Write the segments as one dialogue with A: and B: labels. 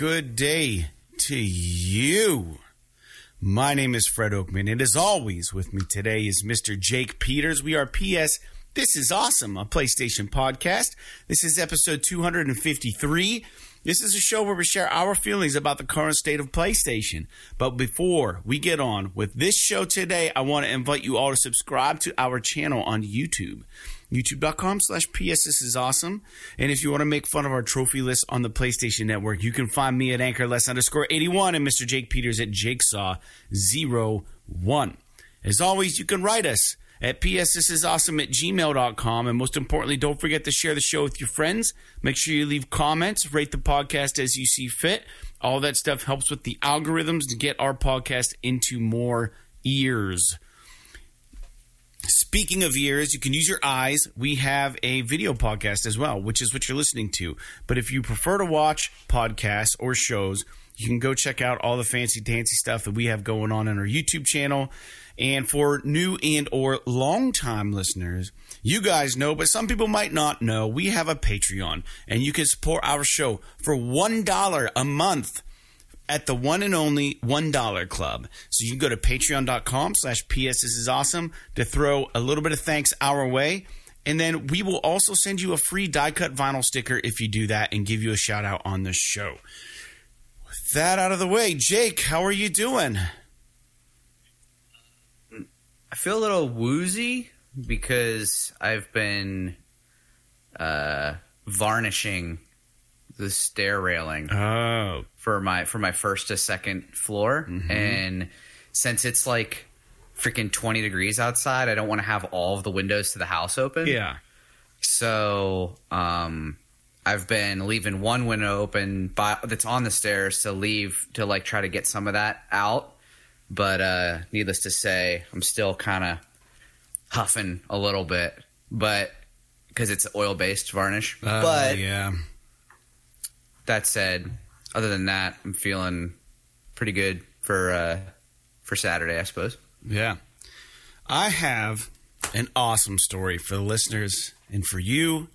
A: good day to you. My name is Fred Oakman, and as always, with me today is Mr. Jake Peters. We are PS. This is awesome, a PlayStation podcast. This is episode 253. This is a show where we share our feelings about the current state of PlayStation. But before we get on with this show today, I want to invite you all to subscribe to our channel on YouTube. YouTube.com slash PS This is awesome. And if you want to make fun of our trophy list on the PlayStation Network, you can find me at anchorless underscore 81 and Mr. Jake Peters at Jakesaw01. As always, you can write us at psthisisawesome at gmail.com. And most importantly, don't forget to share the show with your friends. Make sure you leave comments, rate the podcast as you see fit. All that stuff helps with the algorithms to get our podcast into more ears. Speaking of ears, you can use your eyes. We have a video podcast as well, which is what you're listening to. But if you prefer to watch podcasts or shows, you can go check out all the fancy dancy stuff that we have going on in our YouTube channel. And for new and or long time listeners, you guys know, but some people might not know, we have a Patreon and you can support our show for $1 a month at the one and only $1 club. So you can go to patreon.com slash PS this is awesome to throw a little bit of thanks our way. And then we will also send you a free die cut vinyl sticker if you do that and give you a shout out on the show. With that out of the way, Jake, how are you doing?
B: I feel a little woozy because I've been uh, varnishing the stair railing
A: Oh,
B: for my for my first to second floor, and since it's like freaking twenty degrees outside, I don't want to have all of the windows to the house open.
A: yeah.
B: So um, I've been leaving one window open by, that's on the stairs to leave to like try to get some of that out. But uh, needless to say, I'm still kind of huffing a little bit, but because it's oil based varnish.
A: Uh,
B: but
A: yeah.
B: That said, other than that, I'm feeling pretty good for uh, for Saturday, I suppose.
A: Yeah. I have an awesome story for the listeners and for you.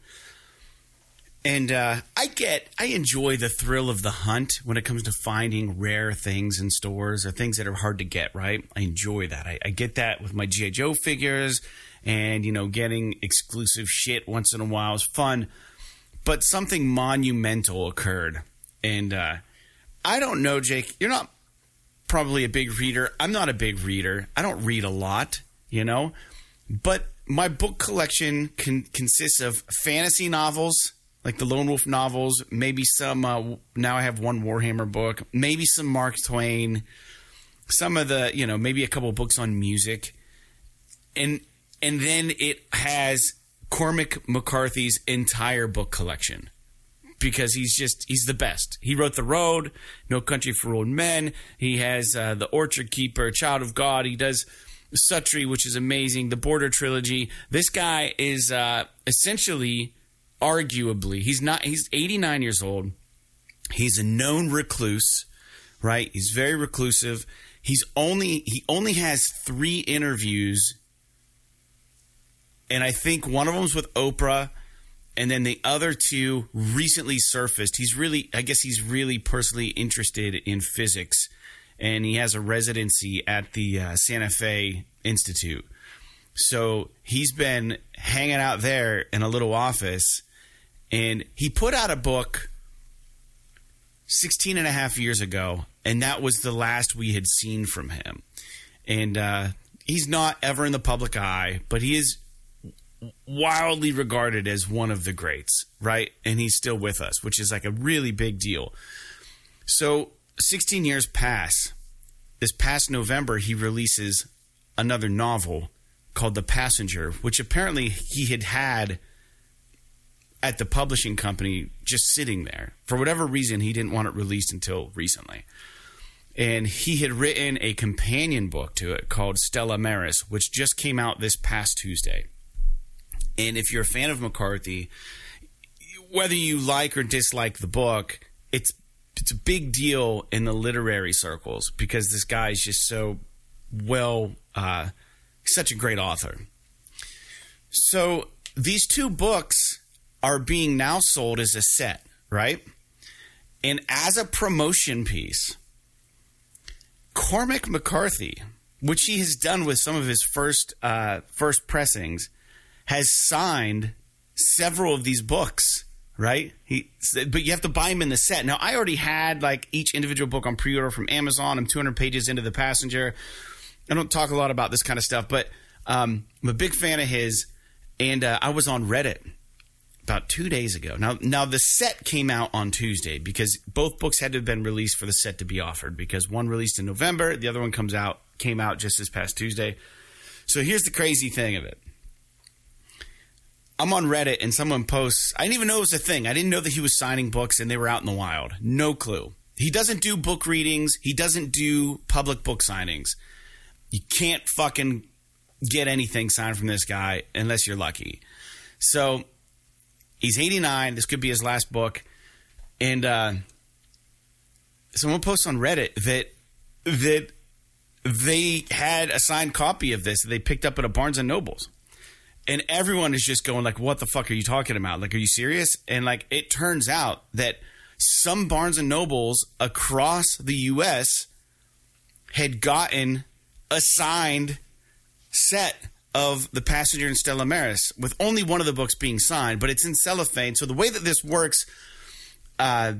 A: And uh, I get, I enjoy the thrill of the hunt when it comes to finding rare things in stores or things that are hard to get, right? I enjoy that. I, I get that with my G.I. Joe figures and, you know, getting exclusive shit once in a while is fun. But something monumental occurred. And uh, I don't know, Jake, you're not probably a big reader. I'm not a big reader. I don't read a lot, you know. But my book collection con- consists of fantasy novels, like the Lone Wolf novels, maybe some. Uh, now I have one Warhammer book, maybe some Mark Twain, some of the, you know, maybe a couple books on music, and and then it has Cormac McCarthy's entire book collection because he's just he's the best. He wrote The Road, No Country for Old Men. He has uh, The Orchard Keeper, Child of God. He does Suttree, which is amazing. The Border trilogy. This guy is uh, essentially, arguably, he's not. He's 89 years old. He's a known recluse, right? He's very reclusive. He's only he only has three interviews, and I think one of them's with Oprah and then the other two recently surfaced. He's really, I guess, he's really personally interested in physics, and he has a residency at the uh, Santa Fe Institute. So he's been hanging out there in a little office, and he put out a book 16 and a half years ago, and that was the last we had seen from him. And uh, he's not ever in the public eye, but he is wildly regarded as one of the greats, right? And he's still with us, which is like a really big deal. So, 16 years pass. This past November, he releases another novel called The Passenger, which apparently he had had at the publishing company just sitting there. For whatever reason, he didn't want it released until recently. And he had written a companion book to it called Stella Maris, which just came out this past Tuesday. And if you're a fan of McCarthy, whether you like or dislike the book, it's it's a big deal in the literary circles because this guy is just so well, uh, such a great author. So these two books are being now sold as a set, right? And as a promotion piece, Cormac McCarthy, which he has done with some of his first uh, first pressings, has signed several of these books. Right, he but you have to buy them in the set. Now I already had like each individual book on pre-order from Amazon. I'm 200 pages into the Passenger. I don't talk a lot about this kind of stuff, but um, I'm a big fan of his. And uh, I was on Reddit about two days ago. Now, now the set came out on Tuesday because both books had to have been released for the set to be offered. Because one released in November, the other one comes out came out just this past Tuesday. So here's the crazy thing of it. I'm on Reddit and someone posts. I didn't even know it was a thing. I didn't know that he was signing books and they were out in the wild. No clue. He doesn't do book readings. He doesn't do public book signings. You can't fucking get anything signed from this guy unless you're lucky. So he's 89. This could be his last book. And uh, someone posts on Reddit that that they had a signed copy of this they picked up at a Barnes and Nobles. And everyone is just going like, "What the fuck are you talking about? Like, are you serious?" And like, it turns out that some Barnes and Nobles across the U.S. had gotten a signed set of the passenger in Stella Maris with only one of the books being signed, but it's in cellophane. So the way that this works, uh,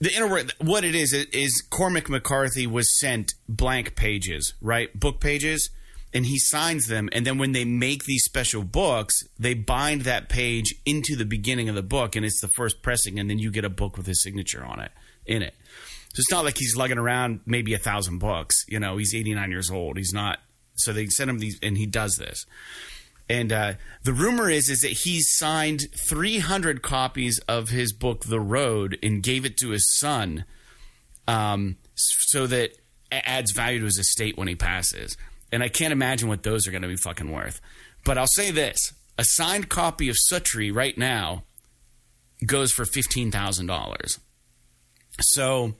A: the inner what it is is Cormac McCarthy was sent blank pages, right? Book pages, and he signs them. And then when they make these special books, they bind that page into the beginning of the book, and it's the first pressing, and then you get a book with his signature on it in it. So it's not like he's lugging around maybe a thousand books. You know, he's 89 years old. He's not. So they send him these, and he does this. And uh, the rumor is is that he signed 300 copies of his book, The Road, and gave it to his son, um, so that it adds value to his estate when he passes. And I can't imagine what those are going to be fucking worth. But I'll say this: a signed copy of Suttree right now goes for fifteen thousand dollars. So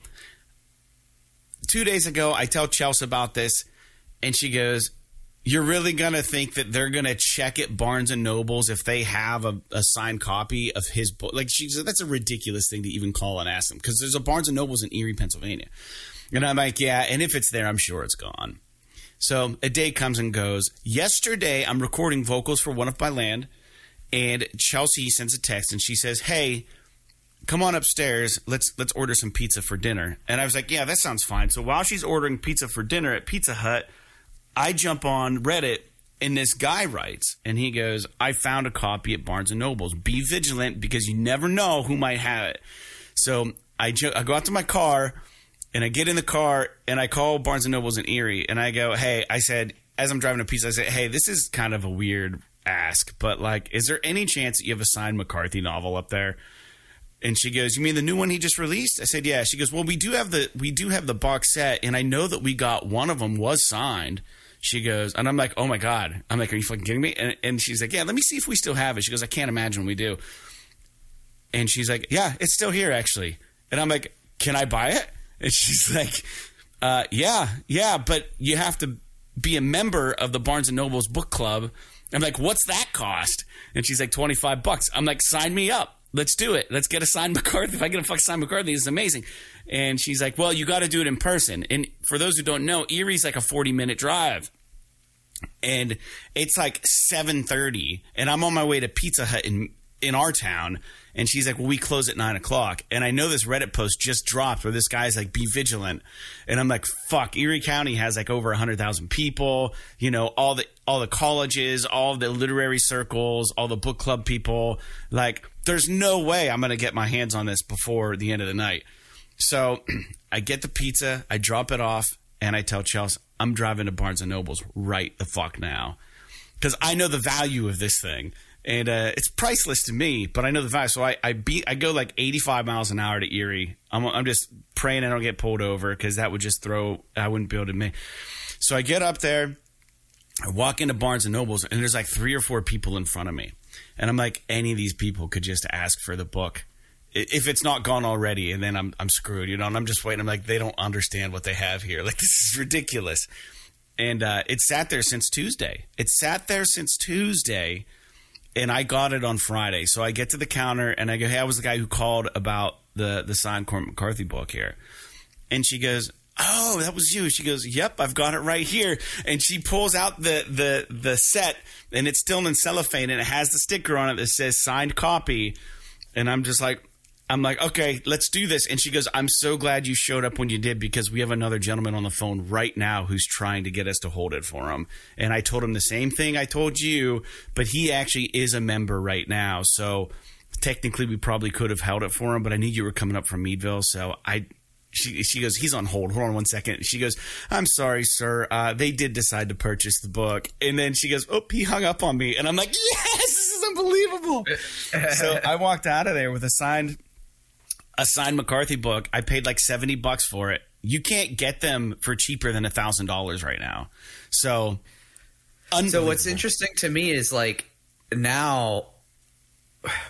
A: two days ago, I tell Chelsea about this, and she goes, "You're really gonna think that they're gonna check at Barnes and Nobles if they have a, a signed copy of his book?" Like she said, that's a ridiculous thing to even call and ask them because there's a Barnes and Nobles in Erie, Pennsylvania, and I'm like, "Yeah," and if it's there, I'm sure it's gone. So a day comes and goes. Yesterday, I'm recording vocals for One of My Land, and Chelsea sends a text and she says, "Hey." come on upstairs let's let's order some pizza for dinner and i was like yeah that sounds fine so while she's ordering pizza for dinner at pizza hut i jump on reddit and this guy writes and he goes i found a copy at barnes and nobles be vigilant because you never know who might have it so i, ju- I go out to my car and i get in the car and i call barnes and nobles in erie and i go hey i said as i'm driving to pizza i said hey this is kind of a weird ask but like is there any chance that you have a signed mccarthy novel up there and she goes, "You mean the new one he just released?" I said, "Yeah." She goes, "Well, we do have the we do have the box set, and I know that we got one of them was signed." She goes, and I'm like, "Oh my god!" I'm like, "Are you fucking kidding me?" And, and she's like, "Yeah, let me see if we still have it." She goes, "I can't imagine we do." And she's like, "Yeah, it's still here actually." And I'm like, "Can I buy it?" And she's like, uh, "Yeah, yeah, but you have to be a member of the Barnes and Nobles book club." I'm like, "What's that cost?" And she's like, 25 bucks. I'm like, "Sign me up." let's do it. Let's get a signed McCarthy. If I get a fuck signed McCarthy, this is amazing. And she's like, well, you got to do it in person. And for those who don't know, Erie's like a 40 minute drive. And it's like 7.30 and I'm on my way to Pizza Hut in, in our town. And she's like, well, we close at nine o'clock. And I know this Reddit post just dropped where this guy's like, be vigilant. And I'm like, fuck, Erie County has like over 100,000 people, you know, all the, all the colleges, all the literary circles, all the book club people. Like, there's no way I'm going to get my hands on this before the end of the night. So I get the pizza, I drop it off, and I tell Chelsea, I'm driving to Barnes and Nobles right the fuck now. Because I know the value of this thing and uh, it's priceless to me. But I know the value, so I I beat I go like 85 miles an hour to Erie. I'm I'm just praying I don't get pulled over because that would just throw I wouldn't be able to make. So I get up there, I walk into Barnes and Nobles, and there's like three or four people in front of me, and I'm like, any of these people could just ask for the book. If it's not gone already, and then I'm I'm screwed, you know. And I'm just waiting. I'm like, they don't understand what they have here. Like this is ridiculous. And uh, it sat there since Tuesday. It sat there since Tuesday and I got it on Friday. So I get to the counter and I go, "Hey, I was the guy who called about the the signed Cormac McCarthy book here, and she goes, "Oh, that was you." She goes, "Yep, I've got it right here." And she pulls out the the the set, and it's still in cellophane, and it has the sticker on it that says signed copy. And I'm just like, I'm like, okay, let's do this. And she goes, I'm so glad you showed up when you did because we have another gentleman on the phone right now who's trying to get us to hold it for him. And I told him the same thing I told you, but he actually is a member right now. So technically, we probably could have held it for him, but I knew you were coming up from Meadville. So I. She, she goes, he's on hold. Hold on one second. She goes, I'm sorry, sir. Uh, they did decide to purchase the book. And then she goes, oh, he hung up on me. And I'm like, yes, this is unbelievable. so I walked out of there with a signed a signed McCarthy book. I paid like 70 bucks for it. You can't get them for cheaper than a thousand dollars right now. So,
B: so what's interesting to me is like now,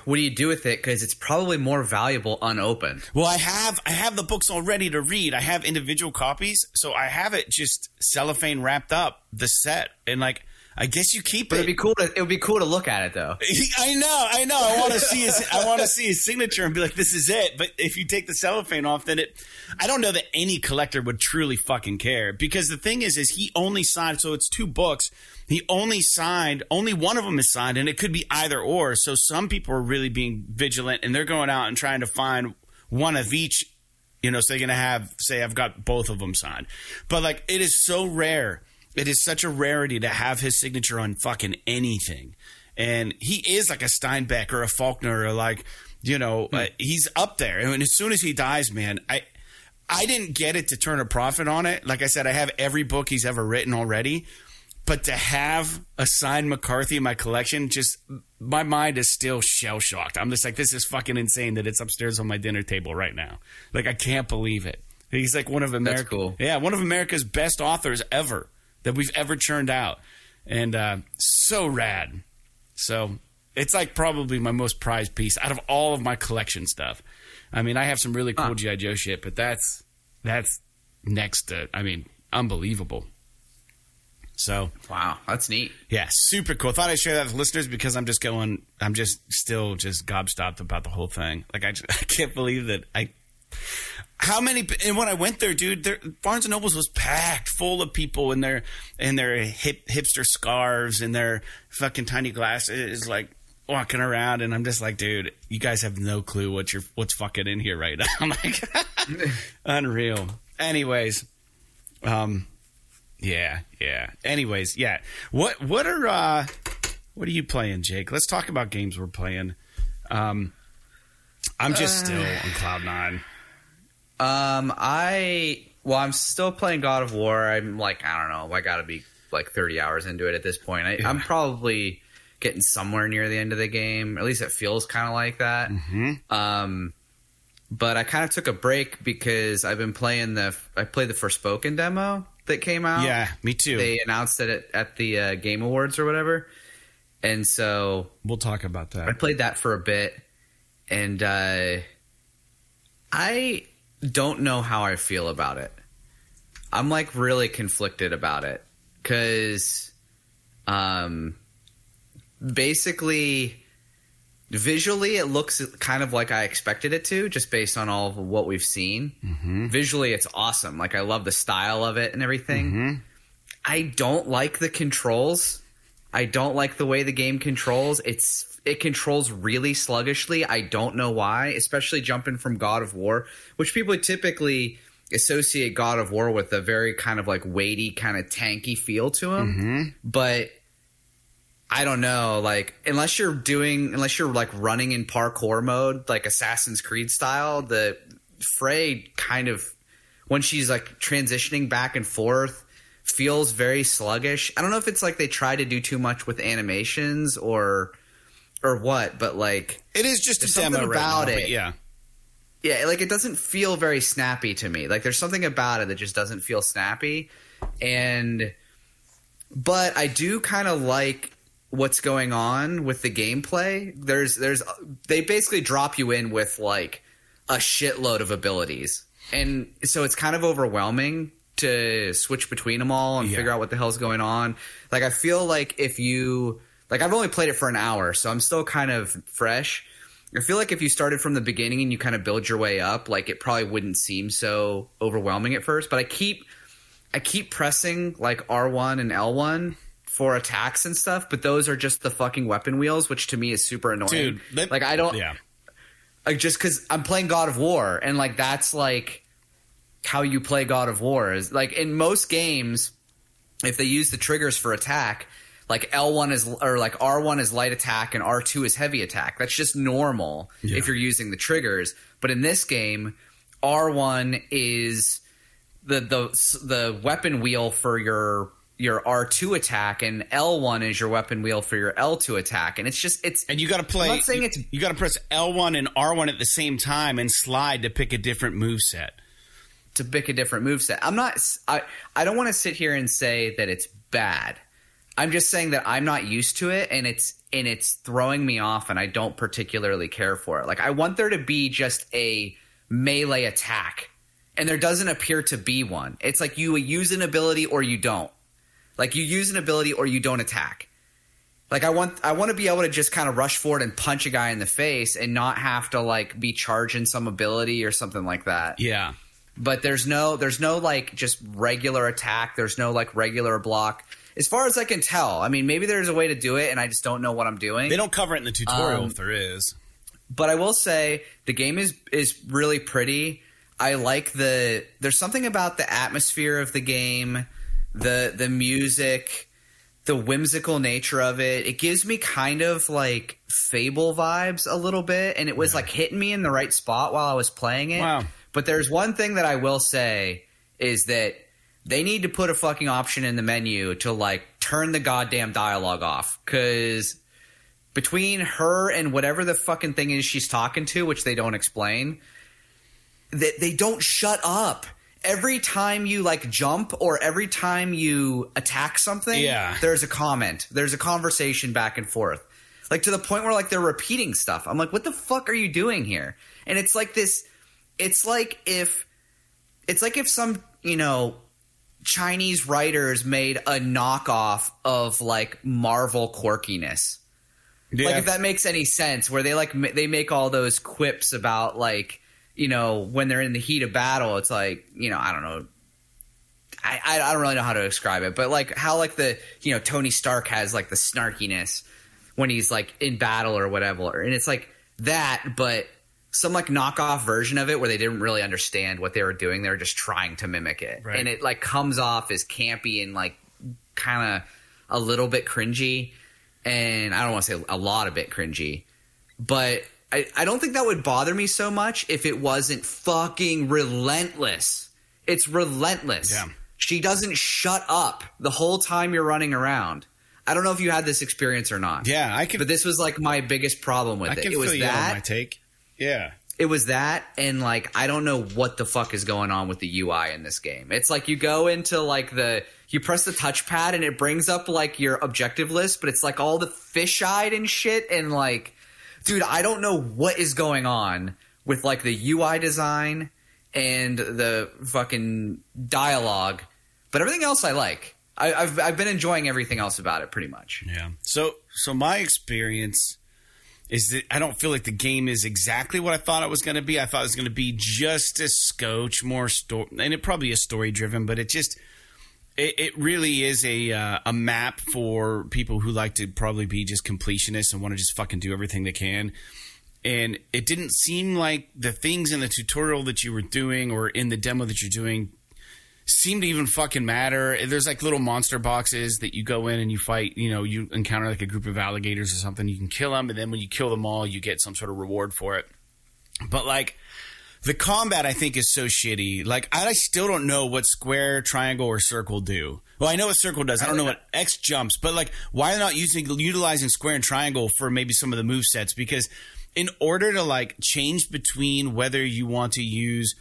B: what do you do with it? Because it's probably more valuable unopened.
A: Well, I have I have the books all ready to read. I have individual copies, so I have it just cellophane wrapped up the set, and like I guess you keep
B: but
A: it.
B: It'd be cool. To, it would be cool to look at it though.
A: I know, I know. I want to see his. I want to see his signature and be like, "This is it." But if you take the cellophane off, then it. I don't know that any collector would truly fucking care because the thing is, is he only signed. So it's two books. He only signed. Only one of them is signed, and it could be either or. So some people are really being vigilant, and they're going out and trying to find one of each. You know, so they're gonna have say, "I've got both of them signed," but like it is so rare it is such a rarity to have his signature on fucking anything. And he is like a Steinbeck or a Faulkner or like, you know, uh, he's up there. And as soon as he dies, man, I I didn't get it to turn a profit on it. Like I said, I have every book he's ever written already. But to have a signed McCarthy in my collection, just my mind is still shell shocked. I'm just like, this is fucking insane that it's upstairs on my dinner table right now. Like I can't believe it. He's like one of America,
B: cool.
A: yeah, one of America's best authors ever that we've ever churned out, and uh, so rad. So it's like probably my most prized piece out of all of my collection stuff. I mean, I have some really cool
B: Huh.
A: GI Joe shit, but that's that's next to. I mean, unbelievable. So
B: Wow, that's neat.
A: yeah, super cool. Thought I'd share that with listeners because I'm just going. I'm just still just gobstopped about the whole thing. Like I, just, I can't believe that I. How many? And when I went there, dude, there, Barnes and Nobles was packed full of people in their in their hip hipster scarves and their fucking tiny glasses, like walking around. And I'm just like, dude, you guys have no clue what you're what's fucking in here right now. I'm like, unreal. Anyways, um, yeah, yeah. Anyways, yeah. What what are uh what are you playing, Jake? Let's talk about games we're playing. Um I'm just still on cloud nine.
B: Um, I well, I'm still playing God of War. I'm like, I don't know. I got to be like 30 hours into it at this point. I, I'm probably getting somewhere near the end of the game. At least it feels kind of like that. Um, but I kind of took a break because I've been playing the. I played the Forspoken demo that came out.
A: Yeah, me too.
B: They announced it at, at the uh, Game Awards or whatever, and so
A: we'll talk about that.
B: I played that for a bit, and uh, I don't know how I feel about it. I'm like really conflicted about it because, um, basically, visually it looks kind of like I expected it to, just based on all of what we've seen. Visually, it's awesome. Like I love the style of it and everything. I don't like the controls. I don't like the way the game controls. It's it controls really sluggishly. I don't know why, especially jumping from God of War, which people typically associate God of War with a very kind of like weighty, kind of tanky feel to him. Mm-hmm. But I don't know, like unless you're doing unless you're like running in parkour mode, like Assassin's Creed style, the Frey kind of when she's like transitioning back and forth feels very sluggish. I don't know if it's like they try to do too much with animations or or what, but like
A: It is just a demo
B: something
A: right
B: about
A: now,
B: it.
A: yeah.
B: yeah, like it doesn't feel very snappy to me. Like there's something about it that just doesn't feel snappy. And but I do kind of like what's going on with the gameplay. There's there's they basically drop you in with like a shitload of abilities. And so it's kind of overwhelming to switch between them all and
A: Yeah.
B: figure out what the hell's going on. Like I feel like if you like I've only played it for an hour, so I'm still kind of fresh. I feel like if you started from the beginning and you kind of build your way up, like it probably wouldn't seem so overwhelming at first. But I keep I keep pressing like R1 and L1 for attacks and stuff, but those are just the fucking weapon wheels, which to me is super annoying.
A: Dude,
B: like I don't
A: Yeah.
B: like just because I'm playing God of War and like that's like how you play God of War is like in most games, if they use the triggers for attack, like L1 is or like R1 is light attack and R2 is heavy attack. That's just normal
A: Yeah.
B: if you're using the triggers. But in this game, R1 is the the the weapon wheel for your your R2 attack and L1 is your weapon wheel for your L2 attack and it's just it's
A: And you got to play.
B: I'm not saying
A: you,
B: it's-
A: you got to press L1 and R1 at the same time and slide to pick a different move set.
B: to pick a different move set. I'm not. I I don't want to sit here and say that it's bad. I'm just saying that I'm not used to it, and it's and it's throwing me off, and I don't particularly care for it. Like I want there to be just a melee attack, and there doesn't appear to be one. It's like you use an ability or you don't. Like you use an ability or you don't attack. Like I want I want to be able to just kind of rush forward and punch a guy in the face and not have to like be charging some ability or something like that
A: Yeah.
B: but there's no there's no like just regular attack there's no like regular block as far as i can tell i mean maybe there's a way to do it and i just don't know what i'm doing.
A: They don't cover it in the tutorial
B: Um,
A: if there is.
B: but i will say the game is is really pretty. I like the there's something about the atmosphere of the game the the music the whimsical nature of it. It gives me kind of like fable vibes a little bit and it was like hitting me in the right spot while i was playing it.
A: Wow.
B: but there's one thing that i will say is that they need to put a fucking option in the menu to like turn the goddamn dialogue off because between her and whatever the fucking thing is she's talking to, which they don't explain, they, they don't shut up. Every time you like jump or every time you attack something,
A: Yeah.
B: there's a comment. There's a conversation back and forth. Like to the point where like they're repeating stuff. I'm like, what the fuck are you doing here? And it's like this it's like if it's like if some, you know, Chinese writers made a knockoff of like Marvel quirkiness.
A: Yeah.
B: Like if that makes any sense, where they like they make all those quips about like you know when they're in the heat of battle, it's like you know I don't know. I, I I don't really know how to describe it, but like how like the you know Tony Stark has like the snarkiness when he's like in battle or whatever, and it's like that, but some like knockoff version of it where they didn't really understand what they were doing. They were just trying to mimic it,
A: Right.
B: and it like comes off as campy and like kind of a little bit cringy, and I don't want to say a lot of bit cringy, but I, I don't think that would bother me so much if it wasn't fucking relentless. It's relentless.
A: Yeah.
B: She doesn't shut up the whole time you're running around. I don't know if you had this experience or not.
A: yeah, I can.
B: But this was like my biggest problem with
A: I
B: it.
A: can
B: It was
A: feel you on
B: that
A: my take. Yeah.
B: it was that and like i don't know what the fuck is going on with the ui in this game it's like you go into like the you press the touchpad and it brings up like your objective list but it's like all the fish-eyed and shit and like dude i don't know what is going on with like the ui design and the fucking dialogue but everything else i like I, I've, I've been enjoying everything else about it pretty much
A: Yeah. So so my experience is that I don't feel like the game is exactly what I thought it was going to be. I thought it was going to be just a scotch more story, and it probably is story driven, but it just it, it really is a uh, a map for people who like to probably be just completionists and want to just fucking do everything they can. And it didn't seem like the things in the tutorial that you were doing or in the demo that you're doing seem to even fucking matter. There's like little monster boxes that you go in and you fight. You know, you encounter like a group of alligators or something. You can kill them, and then when you kill them all, you get some sort of reward for it. But like the combat, I think is so shitty. Like I still don't know what square, triangle, or circle do. Well, I know what circle does. I don't know what X jumps. But like, why not using utilizing square and triangle for maybe some of the move sets? Because in order to like change between whether you want to use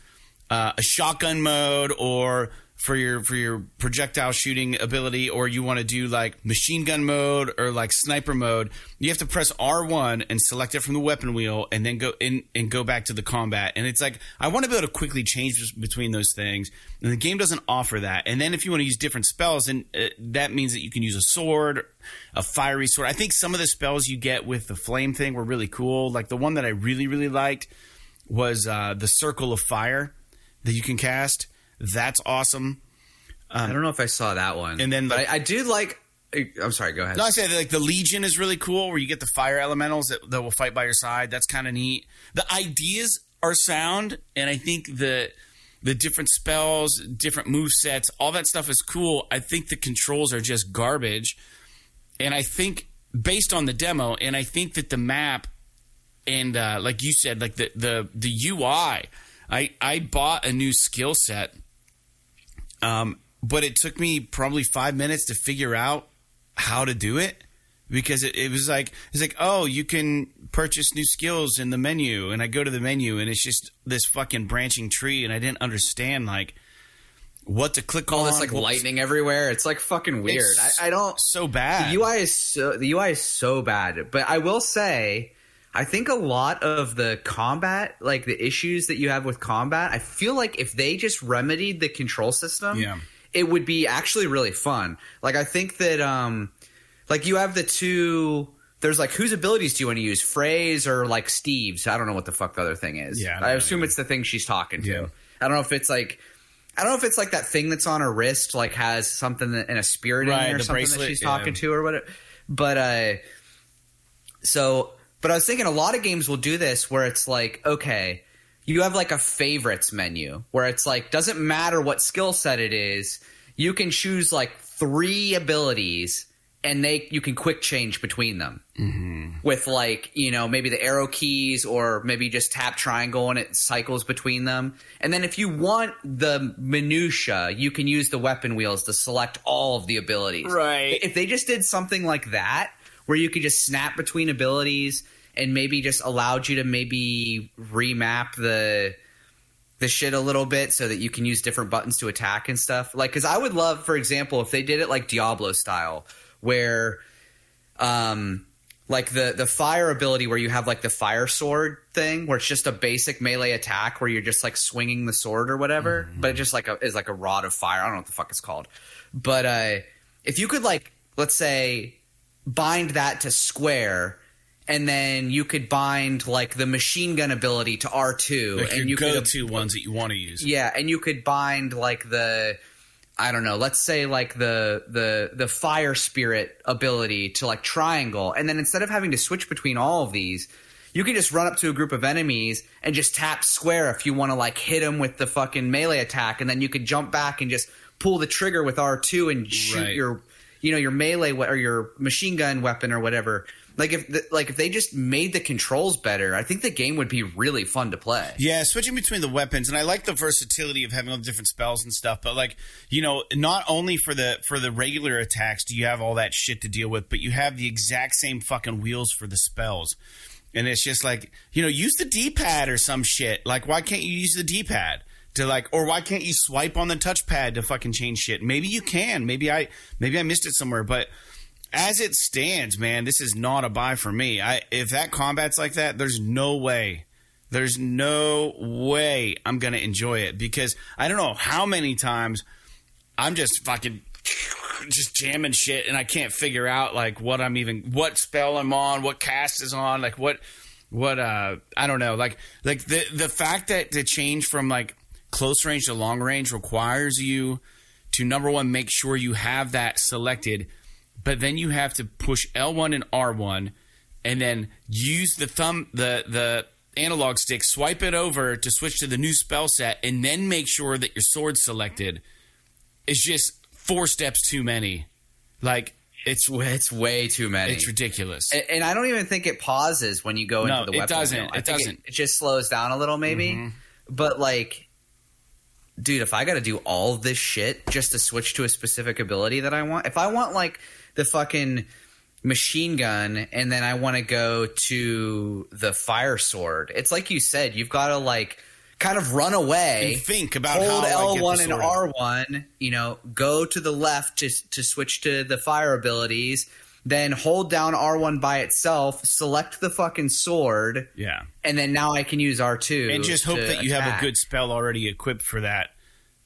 A: uh, a shotgun mode or for your for your projectile shooting ability or you want to do like machine gun mode or like sniper mode you have to press R1 and select it from the weapon wheel and then go in and go back to the combat. And it's like I want to be able to quickly change between those things and the game doesn't offer that. And then if you want to use different spells then uh, that means that you can use a sword a fiery sword. I think some of the spells you get with the flame thing were really cool. Like the one that I really really liked was uh, the circle of fire that you can cast that's awesome.
B: Um, I don't know if I saw that one.
A: And then,
B: but I, I, do like. I'm sorry. Go ahead.
A: No, I said like the Legion is really cool, where you get the fire elementals that, that will fight by your side. That's kind of neat. The ideas are sound, and I think the the different spells, different move sets, all that stuff is cool. I think the controls are just garbage, and I think based on the demo, and I think that the map and uh, like you said, like the the the UI. I I bought a new skill set um, but it took me probably five minutes to figure out how to do it because it, it, was like it's like oh you can purchase new skills in the menu and I go to the menu and it's just this fucking branching tree and I didn't understand like what to click
B: All
A: on.
B: this like lightning everywhere. It's like fucking weird. I, I, don't
A: so bad.
B: The UI is so the UI is so bad. But I will say I think a lot of the combat, like the issues that you have with combat, I feel like if they just remedied the control system,
A: yeah.
B: it would be actually really fun. Like I think that um like you have the two there's like whose abilities do you want to use? Frey's or like Steve's? I don't know what the fuck the other thing is.
A: Yeah.
B: I, I assume it's the thing she's talking to.
A: Yeah.
B: I don't know if it's like I don't know if it's like that thing that's on her wrist, like has something that, in a spirit
A: right,
B: in it or something
A: bracelet,
B: that she's
A: yeah.
B: talking to or whatever. But uh so but I was thinking a lot of games will do this where it's like, okay, you have like a favorites menu where it's like, doesn't matter what skill set it is, you can choose like three abilities and they you can quick change between them
A: mm-hmm.
B: with like you know maybe the arrow keys or maybe just tap triangle and it cycles between them and then if you want the minutia you can use the weapon wheels to select all of the abilities
A: Right.
B: if they just did something like that where you could just snap between abilities and maybe just allowed you to maybe remap the the shit a little bit so that you can use different buttons to attack and stuff. Like cuz I would love for example if they did it like Diablo style where um like the the fire ability where you have like the fire sword thing where it's just a basic melee attack where you're just like swinging the sword or whatever
A: Mm-hmm.
B: but it just like a is like a rod of fire i don't know what the fuck it's called but uh if you could like let's say bind that to square and then you could bind like the machine gun ability to R2
A: like
B: and
A: your
B: you could
A: go-to ones that you want to use.
B: yeah, and you could bind like the I don't know, let's say like the the the fire spirit ability to like triangle, and then instead of having to switch between all of these, you can just run up to a group of enemies and just tap square if you want to like hit them with the fucking melee attack, and then you could jump back and just pull the trigger with R two and shoot
A: Right.
B: your you know your melee we- or your machine gun weapon or whatever. Like if the, like if they just made the controls better, I think the game would be really fun to play.
A: Yeah, switching between the weapons, and I like the versatility of having all the different spells and stuff. But like, you know, not only for the for the regular attacks do you have all that shit to deal with, but you have the exact same fucking wheels for the spells. And it's just like, you know, use the D pad or some shit. Like, why can't you use the D pad to like, or why can't you swipe on the touchpad to fucking change shit? Maybe you can. Maybe I maybe I missed it somewhere, but. As it stands, man, this is not a buy for me. I if that combat's like that, there's no way there's no way I'm to enjoy it because I don't know how many times I'm just fucking just jamming shit and I can't figure out like what I'm even what spell I'm on, what cast is on, like what what uh I don't know, like like the the fact that to change from like close range to long range requires you to number one make sure you have that selected, but then you have to push L1 and R1 and then use the thumb the the analog stick, swipe it over to switch to the new spell set, and then make sure that your sword's selected. Is just four steps too many. Like it's
B: It's way too many.
A: it's ridiculous.
B: And, and I don't even think it pauses when you go
A: No,
B: into the weapon. it doesn't.
A: It doesn't.
B: It, just slows down a little, maybe.
A: Mm-hmm.
B: But like, dude, if I got to do all this shit just to switch to a specific ability that I want, if I want like the fucking machine gun and then I want to go to the fire sword, it's like you said, you've got to like kind of run away,
A: And think about
B: hold
A: how I get
B: L1
A: the
B: and. R1, you know, go to the left to to switch to the fire abilities, then hold down R1 by itself, select the fucking sword,
A: Yeah.
B: and then now I can use R2
A: And just hope that you have a good spell already equipped for that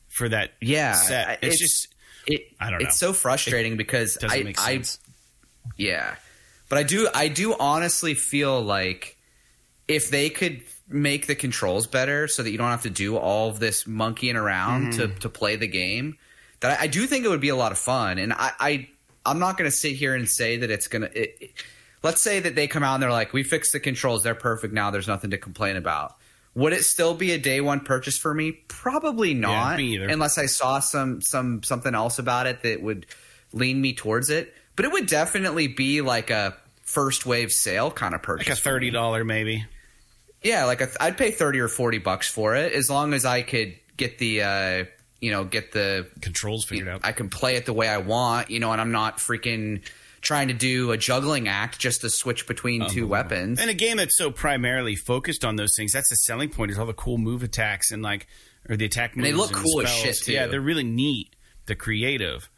A: for that
B: yeah.
A: set.
B: I-
A: It's, just
B: it,
A: I don't know.
B: It's so frustrating because
A: doesn't
B: I,
A: make
B: I. Yeah. But I do I do honestly feel like if they could make the controls better so that you don't have to do all of this monkeying around to, mm-hmm. to play the game, that I, I do think it would be a lot of fun. And I, I I'm not gonna sit here and say that it's gonna it, it- let's say that they come out and they're like, We fixed the controls, they're perfect now, there's nothing to complain about. Would it still be a day one purchase for me? Probably not.
A: me either.
B: Unless I saw some some something else about it that would lean me towards it. But it would definitely be like a first wave sale kind of purchase.
A: like a thirty dollar maybe.
B: Yeah, like I'd pay thirty or forty bucks for it as long as I could get the uh, you know get the
A: Controls figured out.
B: I can play it the way I want, you know, and I'm not freaking trying to do a juggling act just to switch between two weapons.
A: In a game that's so primarily focused on those things, that's the selling point is all the cool move attacks and like or the attack moves.
B: they look
A: and
B: cool as shit, too.
A: Yeah, they're really neat. They're creative.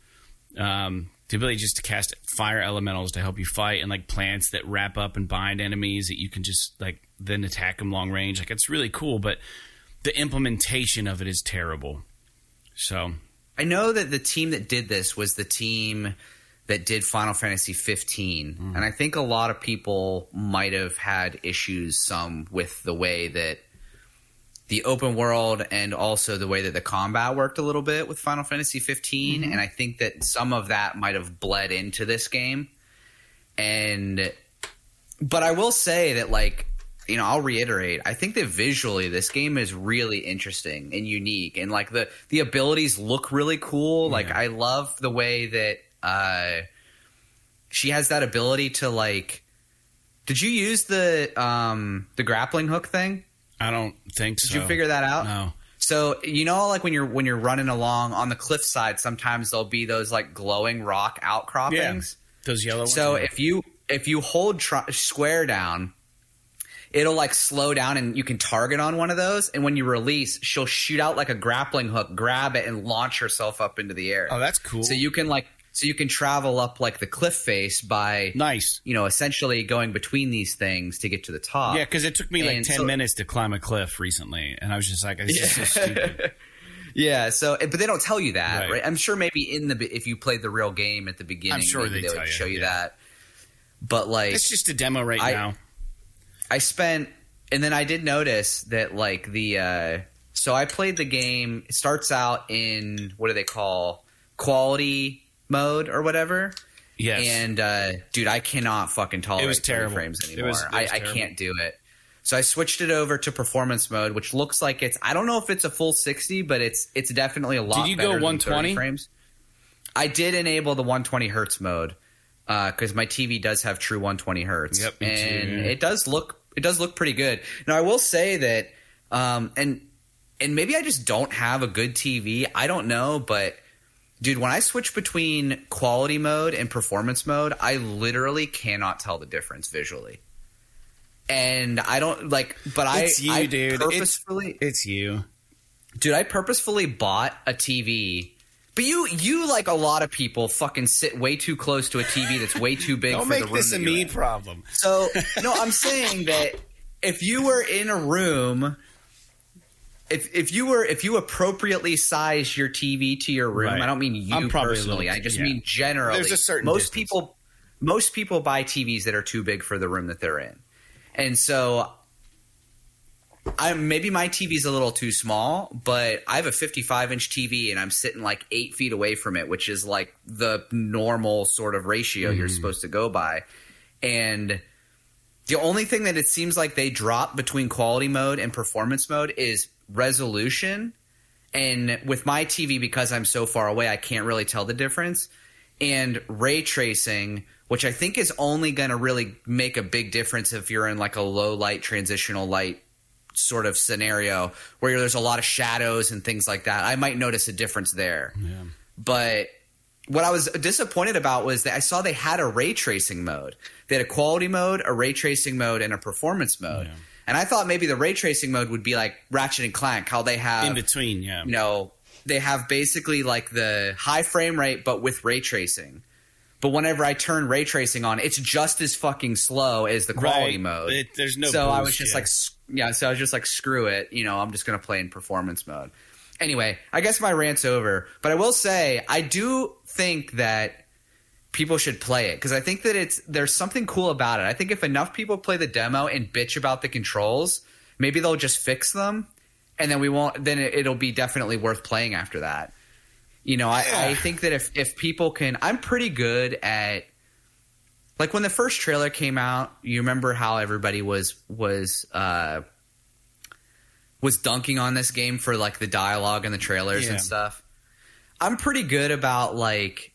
A: Um, the ability just to cast fire elementals to help you fight and like plants that wrap up and bind enemies that you can just like then attack them long range. Like it's really cool, but the implementation of it is terrible. So
B: I know that the team that did this was the team that did Final Fantasy 15,
A: Mm.
B: and I think a lot of people might have had issues some with the way that the open world and also the way that the combat worked a little bit with Final Fantasy 15,
A: Mm-hmm.
B: and I think that some of that might have bled into this game. And but I will say that like you know, I'll reiterate. I think that visually, this game is really interesting and unique, and like the the abilities look really cool. Like I love the way that uh, she has that ability to like. Did you use the um the grappling hook thing?
A: I don't think so.
B: Did you figure that out?
A: No.
B: So you know, like when you're when you're running along on the cliffside, sometimes there'll be those like glowing rock outcroppings. Yeah.
A: Those yellow ones.
B: So if you if you hold tr- square down, it'll like slow down and you can target on one of those. And when you release, she'll shoot out like a grappling hook, grab it, and launch herself up into the air.
A: oh, that's cool.
B: So you can like so you can travel up like the cliff face by
A: nice.
B: you know essentially going between these things to get to the top.
A: Yeah, because it took me like
B: And
A: ten
B: so-
A: minutes to climb a cliff recently, and I was just like, "This is so stupid."
B: Yeah, so eh, but they don't tell you that,
A: Right.
B: right? I'm sure maybe in the if you played the real game at the beginning,
A: I'm sure
B: maybe
A: they
B: would
A: you,
B: show you
A: yeah.
B: that. But like,
A: It's just a demo right
B: I-
A: now.
B: I spent, and then I did notice that like the uh so I played the game. It starts out in what do they call quality mode or whatever.
A: Yes,
B: And uh, dude, I cannot fucking tolerate
A: It was terrible.
B: frames
A: It
B: anymore.
A: was- it
B: I,
A: was
B: I
A: terrible.
B: can't do it. So I switched it over to performance mode, which looks like it's. I don't know if it's a full sixty, but it's it's definitely a lot.
A: Did you go
B: better than
A: 120?
B: frames? I did enable the 120 hertz mode because my TV does have true 120 hertz,
A: Yep, too,
B: and
A: yeah.
B: it does look it does look pretty good. Now I will say that, um, and and maybe I just don't have a good TV. I don't know, but dude, when I switch between quality mode and performance mode, I literally cannot tell the difference visually. And I don't like, but
A: It's
B: I,
A: you,
B: I
A: dude. It's-
B: purposefully,
A: it's you.
B: dude, I purposefully bought a TV. But you, you like a lot of people, fucking sit way too close to a TV that's way too big
A: Don't
B: for
A: make
B: the room.
A: this a me
B: in.
A: problem.
B: So no, I'm saying that if you were in a room, if if you were if you appropriately sized your TV to your room,
A: Right.
B: I don't mean you personally. I just
A: yeah.
B: mean generally.
A: There's a certain
B: most
A: distance.
B: people most people buy TVs that are too big for the room that they're in, and so. I maybe my TV's a little too small, but I have a 55 inch TV and I'm sitting like eight feet away from it, which is like the normal sort of ratio you're
A: Mm-hmm.
B: supposed to go by. And the only thing that it seems like they drop between quality mode and performance mode is resolution. And with my TV, because I'm so far away, I can't really tell the difference. And ray tracing, which I think is only going to really make a big difference if you're in like a low light, transitional light sort of scenario where there's a lot of shadows and things like that. I might notice a difference there. But what I was disappointed about was that I saw they had a ray tracing mode. They had a quality mode, a ray tracing mode, and a performance mode. And I thought maybe the ray tracing mode would be like Ratchet and Clank, how they have
A: in between, yeah.
B: you know, they have basically like the high frame rate but with ray tracing. But whenever I turn ray tracing on, it's just as fucking slow as the quality
A: Right.
B: mode.
A: It- there's no
B: So I was just
A: yeah.
B: like, yeah. So I was just like, screw it. You know, I'm just gonna play in performance mode. Anyway, I guess my rant's over. But I will say, I do think that people should play it because I think that it's there's something cool about it. I think if enough people play the demo and bitch about the controls, maybe they'll just fix them, and then we won't. Then it, it'll be definitely worth playing after that. You know, I, I think that if if people can, I'm pretty good at like when the first trailer came out. You remember how everybody was was uh was dunking on this game for like the dialogue and the trailers
A: Yeah.
B: and stuff. I'm pretty good about like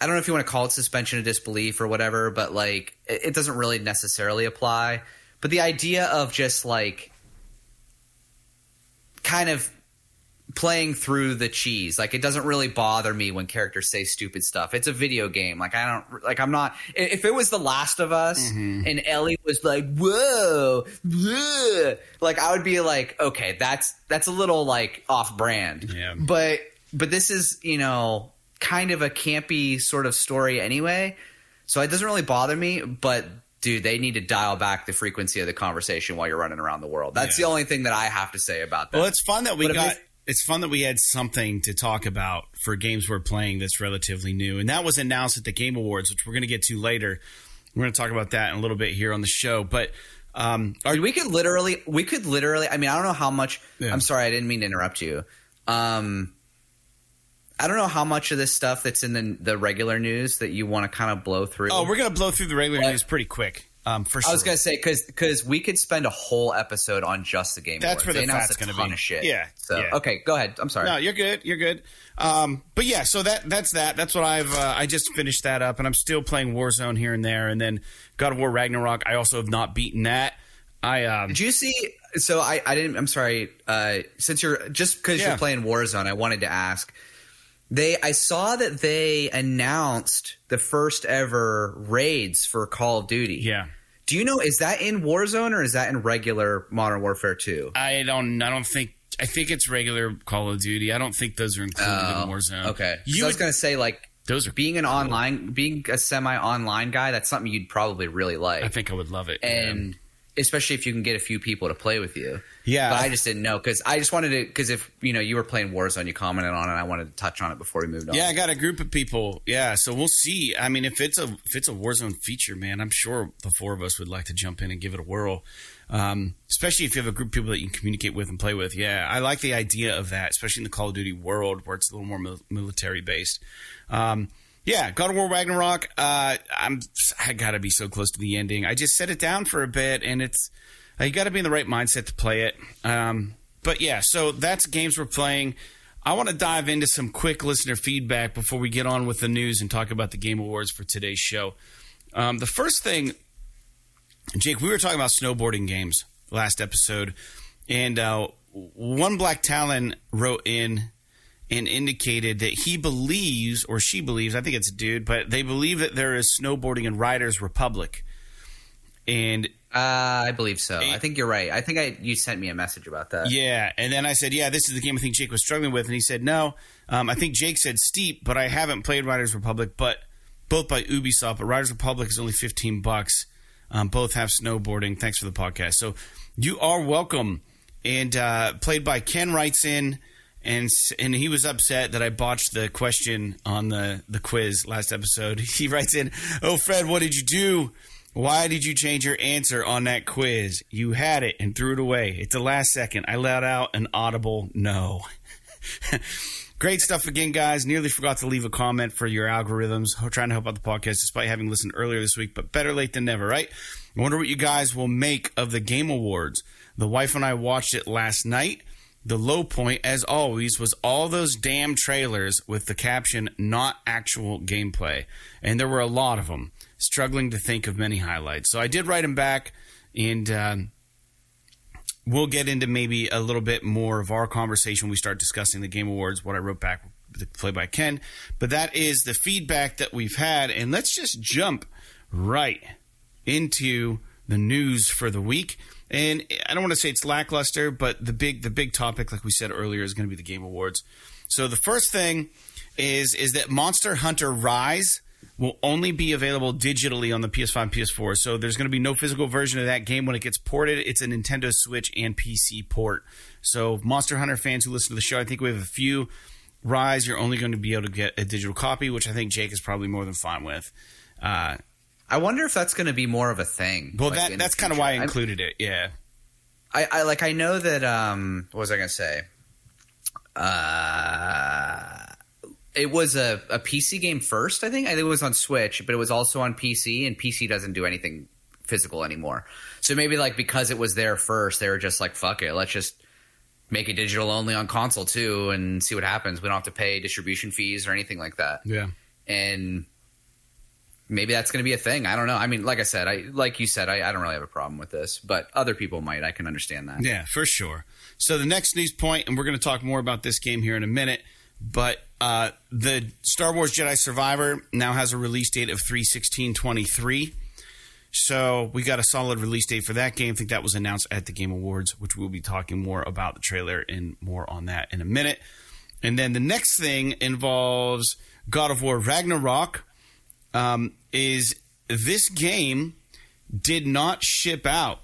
B: I don't know if you want to call it suspension of disbelief or whatever, but like it, it doesn't really necessarily apply. But the idea of just like kind of playing through the cheese, like it doesn't really bother me when characters say stupid stuff. It's a video game. Like I don't like I'm not if it was The Last of Us mm-hmm. and Ellie was like, "Whoa." bleh," like I would be like, "Okay, that's that's a little like off brand."
A: Yeah.
B: But but this is, you know, kind of a campy sort of story anyway. So it doesn't really bother me, but dude, they need to dial back the frequency of the conversation while you're running around the world. That's
A: Yeah.
B: the only thing that I have to say about that.
A: Well, it's fun that we
B: But
A: got.
B: It-
A: It's fun that we had something to talk about for games we're playing that's relatively new, and that was announced at the Game Awards, which we're going to get to later. We're going to talk about that in a little bit here on the show. But um, our,
B: we could literally, we could literally. I mean, I don't know how much.
A: Yeah.
B: I'm sorry, I didn't mean to interrupt you. Um, I don't know how much of this stuff that's in the the regular news that you want to kind of blow through.
A: oh, we're going to blow through the regular
B: What?
A: news pretty quick. Um, for sure.
B: I was gonna say because because we could spend a whole episode on just the game.
A: That's
B: Awards.
A: where the
B: they announced
A: fat's
B: a
A: gonna
B: ton
A: be.
B: of shit.
A: Yeah,
B: So
A: yeah.
B: okay, go ahead. I'm sorry.
A: No, you're good. You're good. Um, but yeah, so that that's that. That's what I've uh, I just finished that up, and I'm still playing Warzone here and there, and then God of War Ragnarok. I also have not beaten that. I um,
B: Did you see? So I, I didn't. I'm sorry. Uh, since you're just because
A: Yeah.
B: you're playing Warzone, I wanted to ask. They, I saw that they announced the first ever raids for Call of Duty.
A: yeah.
B: Do you know is that in Warzone or is that in regular Modern Warfare 2?
A: I don't. I don't think. I think it's regular Call of Duty. I don't think those are included in
B: oh, Warzone. Okay.
A: You
B: I was gonna say like
A: those are.
B: being an online, being a semi-online guy. That's something you'd probably really like.
A: I think I would love it.
B: and especially if you can get a few people to play with you.
A: Yeah.
B: but I just didn't know because I just wanted to because if you know you were playing Warzone, you commented on it. I wanted to touch on it before we moved on.
A: Yeah, I got a group of people. Yeah, so we'll see. I mean, if it's a if it's a Warzone feature, man, I'm sure the four of us would like to jump in and give it a whirl. Um, especially if you have a group of people that you can communicate with and play with. Yeah, I like the idea of that, especially in the Call of Duty world where it's a little more mil- military based. Um, yeah, God of War Ragnarok. Uh, I'm I gotta be so close to the ending. I just set it down for a bit, and it's uh, you got to be in the right mindset to play it. Um, but yeah, so that's games we're playing. I want to dive into some quick listener feedback before we get on with the news and talk about the Game Awards for today's show. Um, the first thing, Jake, we were talking about snowboarding games last episode, and uh, one Black Talon wrote in and indicated that he believes, or she believes, I think it's a dude, but they believe that there is snowboarding in Riders Republic. And
B: uh, I believe so. I think you're right. I think I you sent me a message about that.
A: Yeah, and then I said, "Yeah, this is the game I think Jake was struggling with," and he said, "No, um, I think Jake said steep, but I haven't played Riders Republic, but both by Ubisoft. But Riders Republic is only fifteen bucks. Um, both have snowboarding. Thanks for the podcast. So you are welcome." And uh, played by Ken writes in, and and he was upset that I botched the question on the the quiz last episode. He writes in, "Oh Fred, what did you do?" Why did you change your answer on that quiz? You had it and threw it away. At the last second, I let out an audible no. Great stuff again, guys. Nearly forgot to leave a comment for your algorithms. I'm trying to help out the podcast despite having listened earlier this week, but better late than never, right? I wonder what you guys will make of the Game Awards. The wife and I watched it last night. The low point, as always, was all those damn trailers with the caption, not actual gameplay. And there were a lot of them. Struggling to think of many highlights. So I did write them back, and um, we'll get into maybe a little bit more of our conversation we start discussing the Game Awards, what I wrote back, the play by Ken. But that is the feedback that we've had. And let's just jump right into the news for the week. And I don't want to say it's lackluster, but the big the big topic, like we said earlier, is going to be the Game Awards. So the first thing is is that Monster Hunter Rise will only be available digitally on the PS5 and PS4. So there's going to be no physical version of that game when it gets ported. It's a Nintendo Switch and PC port. So Monster Hunter fans who listen to the show, I think we have a few. Rise, you're only going to be able to get a digital copy, which I think Jake is probably more than fine with. Uh,
B: I wonder if that's going to be more of a thing.
A: well,
B: like,
A: that, that's kind of why I
B: I'm-
A: included it. Yeah.
B: I, I like I know that um what was I gonna say? Uh it was a, a PC game first, I think. I think it was on Switch, but it was also on PC and PC doesn't do anything physical anymore. So maybe like because it was there first, they were just like, fuck it, let's just make it digital only on console too and see what happens. We don't have to pay distribution fees or anything like that
A: Yeah.
B: and maybe that's going to be a thing. I don't know. I mean, like I said, I like you said, I, I don't really have a problem with this, but other people might. I can understand that.
A: Yeah, for sure. So the next news point, and we're going to talk more about this game here in a minute, but uh, the Star Wars Jedi Survivor now has a release date of 31623. So we got a solid release date for that game. I think that was announced at the Game Awards, which we'll be talking more about the trailer and more on that in a minute. And then the next thing involves God of War Ragnarok. Um, is this game did not ship out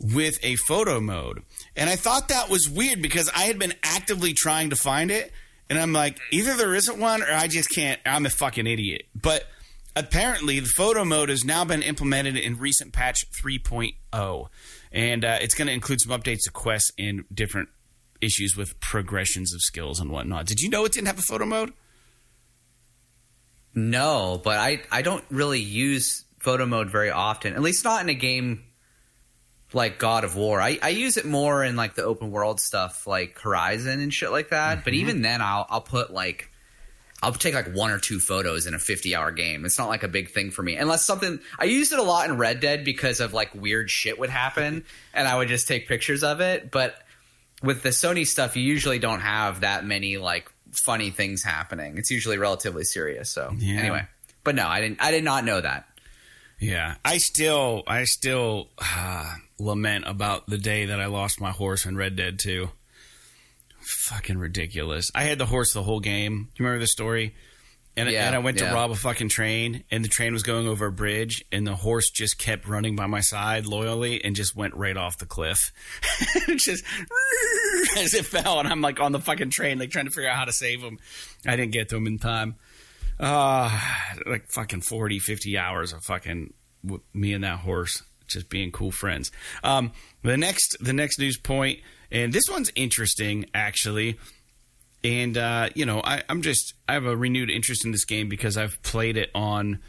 A: with a photo mode. And I thought that was weird because I had been actively trying to find it. And I'm like, either there isn't one or I just can't. I'm a fucking idiot. But apparently, the photo mode has now been implemented in recent patch 3.0. And uh, it's going to include some updates to quests and different issues with progressions of skills and whatnot. Did you know it didn't have a photo mode?
B: No, but I I don't really use photo mode very often. At least not in a game like God of War. I, I use it more in like the open world stuff like Horizon and shit like that. But mm-hmm. even then I'll I'll put like I'll take like one or two photos in a 50 hour game. It's not like a big thing for me. Unless something I used it a lot in Red Dead because of like weird shit would happen and I would just take pictures of it. But with the Sony stuff, you usually don't have that many like funny things happening. It's usually relatively serious. So
A: Yeah.
B: anyway, but no, I didn't. I did not know that.
A: Yeah, I still, I still uh, lament about the day that I lost my horse in Red Dead 2. Fucking ridiculous. I had the horse the whole game. Do you remember the story? And,
B: Yeah,
A: and I went to rob a fucking train, and the train was going over a bridge, and the horse just kept running by my side loyally and just went right off the cliff. just as it fell, and I'm like on the fucking train, like trying to figure out how to save him. I didn't get to him in time. Uh, like fucking 40, 50 hours of fucking me and that horse just being cool friends. Um, the next, the next news point, and this one's interesting actually. And uh, you know, I, I'm just I have a renewed interest in this game because I've played it on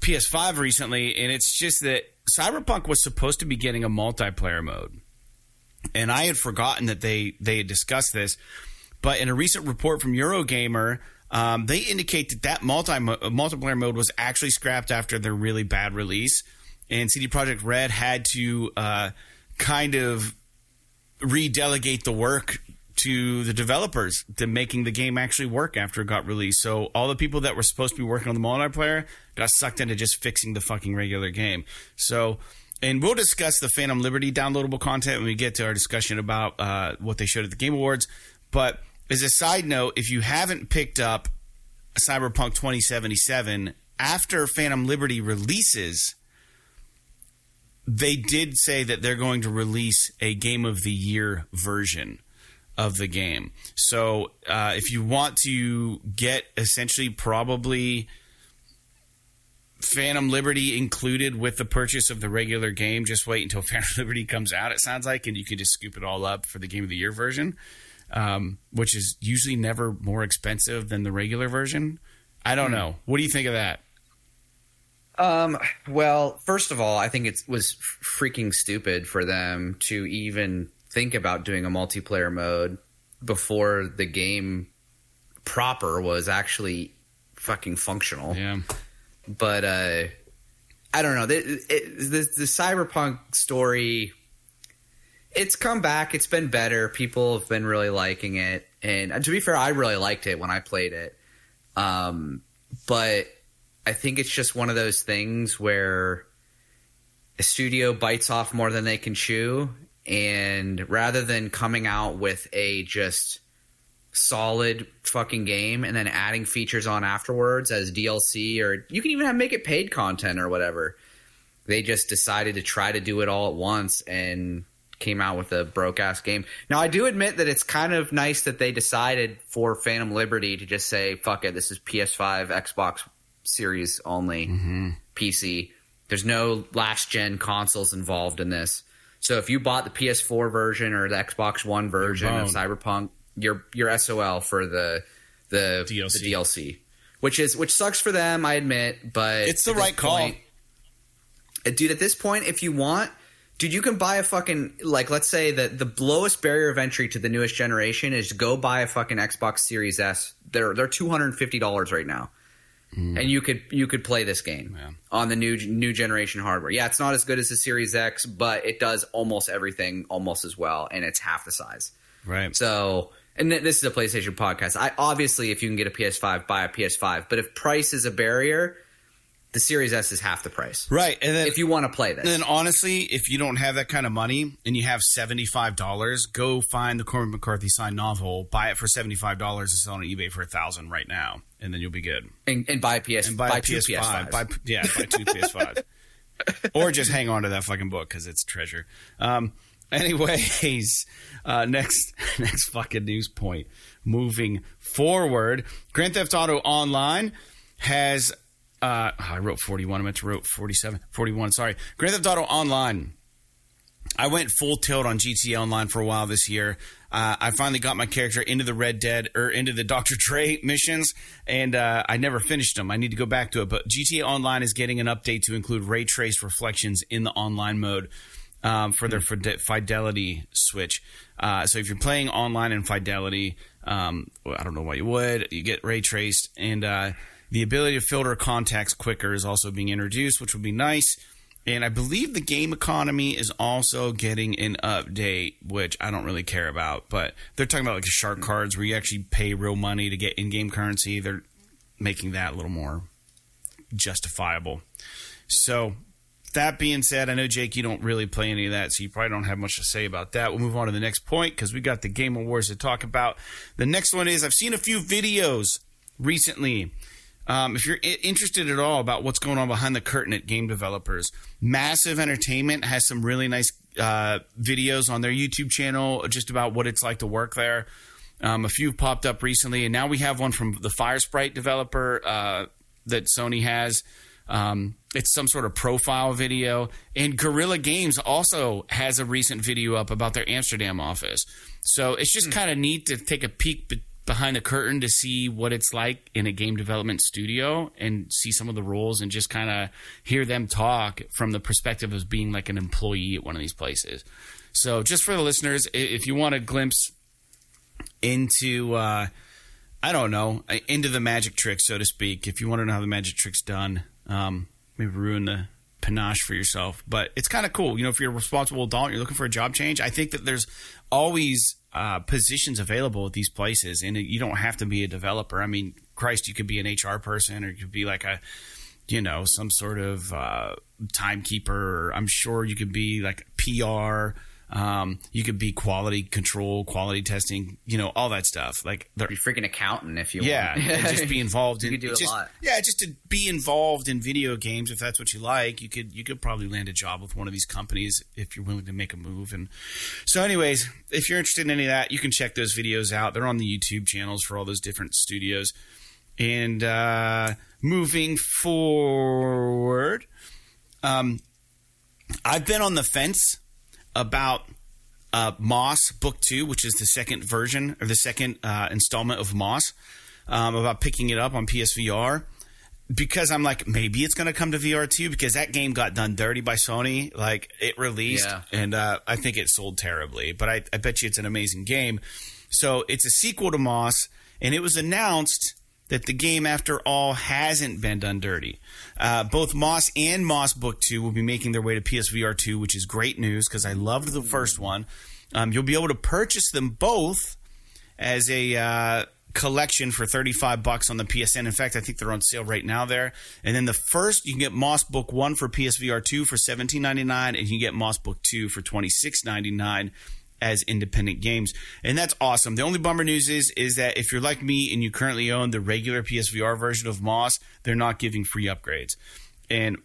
A: PS5 recently, and it's just that Cyberpunk was supposed to be getting a multiplayer mode, and I had forgotten that they they had discussed this. But in a recent report from Eurogamer, um, they indicate that that multi multiplayer mode was actually scrapped after their really bad release, and CD Projekt Red had to uh, kind of redelegate the work to the developers to making the game actually work after it got released. So all the people that were supposed to be working on the multiplayer got sucked into just fixing the fucking regular game. So, and we'll discuss the Phantom Liberty downloadable content when we get to our discussion about uh, what they showed at the Game Awards. But as a side note, if you haven't picked up Cyberpunk 2077 after Phantom Liberty releases, they did say that they're going to release a game of the year version of the game. So uh, if you want to get essentially probably Phantom Liberty included with the purchase of the regular game, just wait until Phantom Liberty comes out. It sounds like, and you can just scoop it all up for the game of the year version, um, which is usually never more expensive than the regular version. I don't know. What do you think of that?
B: Um, well, first of all, I think it was freaking stupid for them to even think about doing a multiplayer mode before the game proper was actually fucking functional.
A: Yeah.
B: But uh, I don't know. The, it, the, the cyberpunk story, it's come back. It's been better. People have been really liking it, and to be fair, I really liked it when I played it. Um, but I think it's just one of those things where a studio bites off more than they can chew, and rather than coming out with a just solid fucking game and then adding features on afterwards as DLC or you can even have make it paid content or whatever. They just decided to try to do it all at once and came out with a broke ass game. Now I do admit that it's kind of nice that they decided for Phantom Liberty to just say fuck it, this is PS5, Xbox Series only, mm-hmm. PC. There's no last gen consoles involved in this. So if you bought the PS4 version or the Xbox One version of. Cyberpunk, you're you're SOL for the the
A: DLC.
B: the DLC, which is which sucks for them, I admit, but
A: It's the right call.
B: point- uh, dude. At this point, if you want, dude, you can buy a fucking like let's say that the lowest barrier of entry to the newest generation is go buy a fucking Xbox Series S. They're they're two hundred and fifty dollars right now. And you could you could play this game
A: Yeah.
B: on the new new generation hardware. Yeah, it's not as good as the Series X, but it does almost everything almost as well, and it's half the size.
A: Right.
B: So, and th- this is a PlayStation podcast. I obviously, if you can get a PS5, buy a PS5. But if price is a barrier, the Series S is half the price.
A: Right. And then
B: If you want to play this,
A: And then honestly, if you don't have that kind of money and you have seventy five dollars, go find the Cormac McCarthy signed novel, buy it for seventy five dollars, and sell it on eBay for a thousand right now, and then you'll be good.
B: and, and buy a PS,
A: And buy,
B: buy,
A: a PS5,
B: PS5s.
A: buy yeah, buy two PS5s, or just hang on to that fucking book because it's treasure. Um, anyways, uh, next next fucking news point. Moving forward, Grand Theft Auto Online has. Uh, I wrote 41. I meant to wrote 47. 41. Sorry. Grand Theft Auto Online I went full tilt on GTA Online for a while this year. Uh, I finally got my character into the Red Dead or into the Dr. Dre missions, and uh, I never finished them. I need to go back to it. But GTA Online is getting an update to include ray traced reflections in the online mode um, for their fide- fidelity switch. Uh, so if you're playing online in fidelity, um, I don't know why you would. You get ray traced, and uh, the ability to filter contacts quicker is also being introduced, which would be nice. And I believe the game economy is also getting an update, which I don't really care about. But they're talking about like the shark cards where you actually pay real money to get in game currency. They're making that a little more justifiable. So, that being said, I know, Jake, you don't really play any of that, so you probably don't have much to say about that. We'll move on to the next point because we got the Game Awards to talk about. The next one is I've seen a few videos recently. Um, if you're I- interested at all about what's going on behind the curtain at game developers, Massive Entertainment has some really nice uh, videos on their YouTube channel just about what it's like to work there. Um, a few have popped up recently, and now we have one from the Firesprite developer uh, that Sony has. Um, it's some sort of profile video, and Guerrilla Games also has a recent video up about their Amsterdam office. So it's just kind of neat to take a peek behind the curtain to see what it's like in a game development studio and see some of the roles and just kind of hear them talk from the perspective of being like an employee at one of these places. So just for the listeners, if you want a glimpse into uh, I don't know into the magic trick, so to speak. If you want to know how the magic trick's done, um, maybe ruin the panache for yourself. But it's kind of cool, you know. If you're a responsible adult, you're looking for a job change. I think that there's always uh, positions available at these places, and you don't have to be a developer. I mean, Christ, you could be an HR person, or you could be like a you know, some sort of uh, timekeeper. I'm sure you could be like PR. Um, you could be quality control, quality testing, you know, all that stuff. Like,
B: Be freaking accountant if you
A: yeah,
B: want.
A: and just be involved in
B: You could do a
A: just,
B: lot.
A: Yeah, just to be involved in video games if that's what you like. You could you could probably land a job with one of these companies if you're willing to make a move. And so, anyways, if you're interested in any of that, you can check those videos out. They're on the YouTube channels for all those different studios. And uh, moving forward, um, I've been on the fence about uh, Moss Book Two, which is the second version or the second uh, installment of Moss, um, about picking it up on PSVR because I'm like maybe it's going to come to VR too because that game got done dirty by Sony. Like it released,
B: Yeah.
A: and uh, I think it sold terribly. But I, I bet you it's an amazing game. So it's a sequel to Moss, and it was announced that the game, after all, hasn't been done dirty. Uh, both Moss and Moss Book 2 will be making their way to PSVR 2, which is great news because I loved the first one. Um, you'll be able to purchase them both as a uh, collection for 35 bucks on the PSN. In fact, I think they're on sale right now there. And then the first, you can get Moss Book 1 for PSVR 2 for 17.99 and you can get Moss Book 2 for 26.99 as independent games. And that's awesome. The only bummer news is is that if you're like me and you currently own the regular PSVR version of Moss, they're not giving free upgrades. And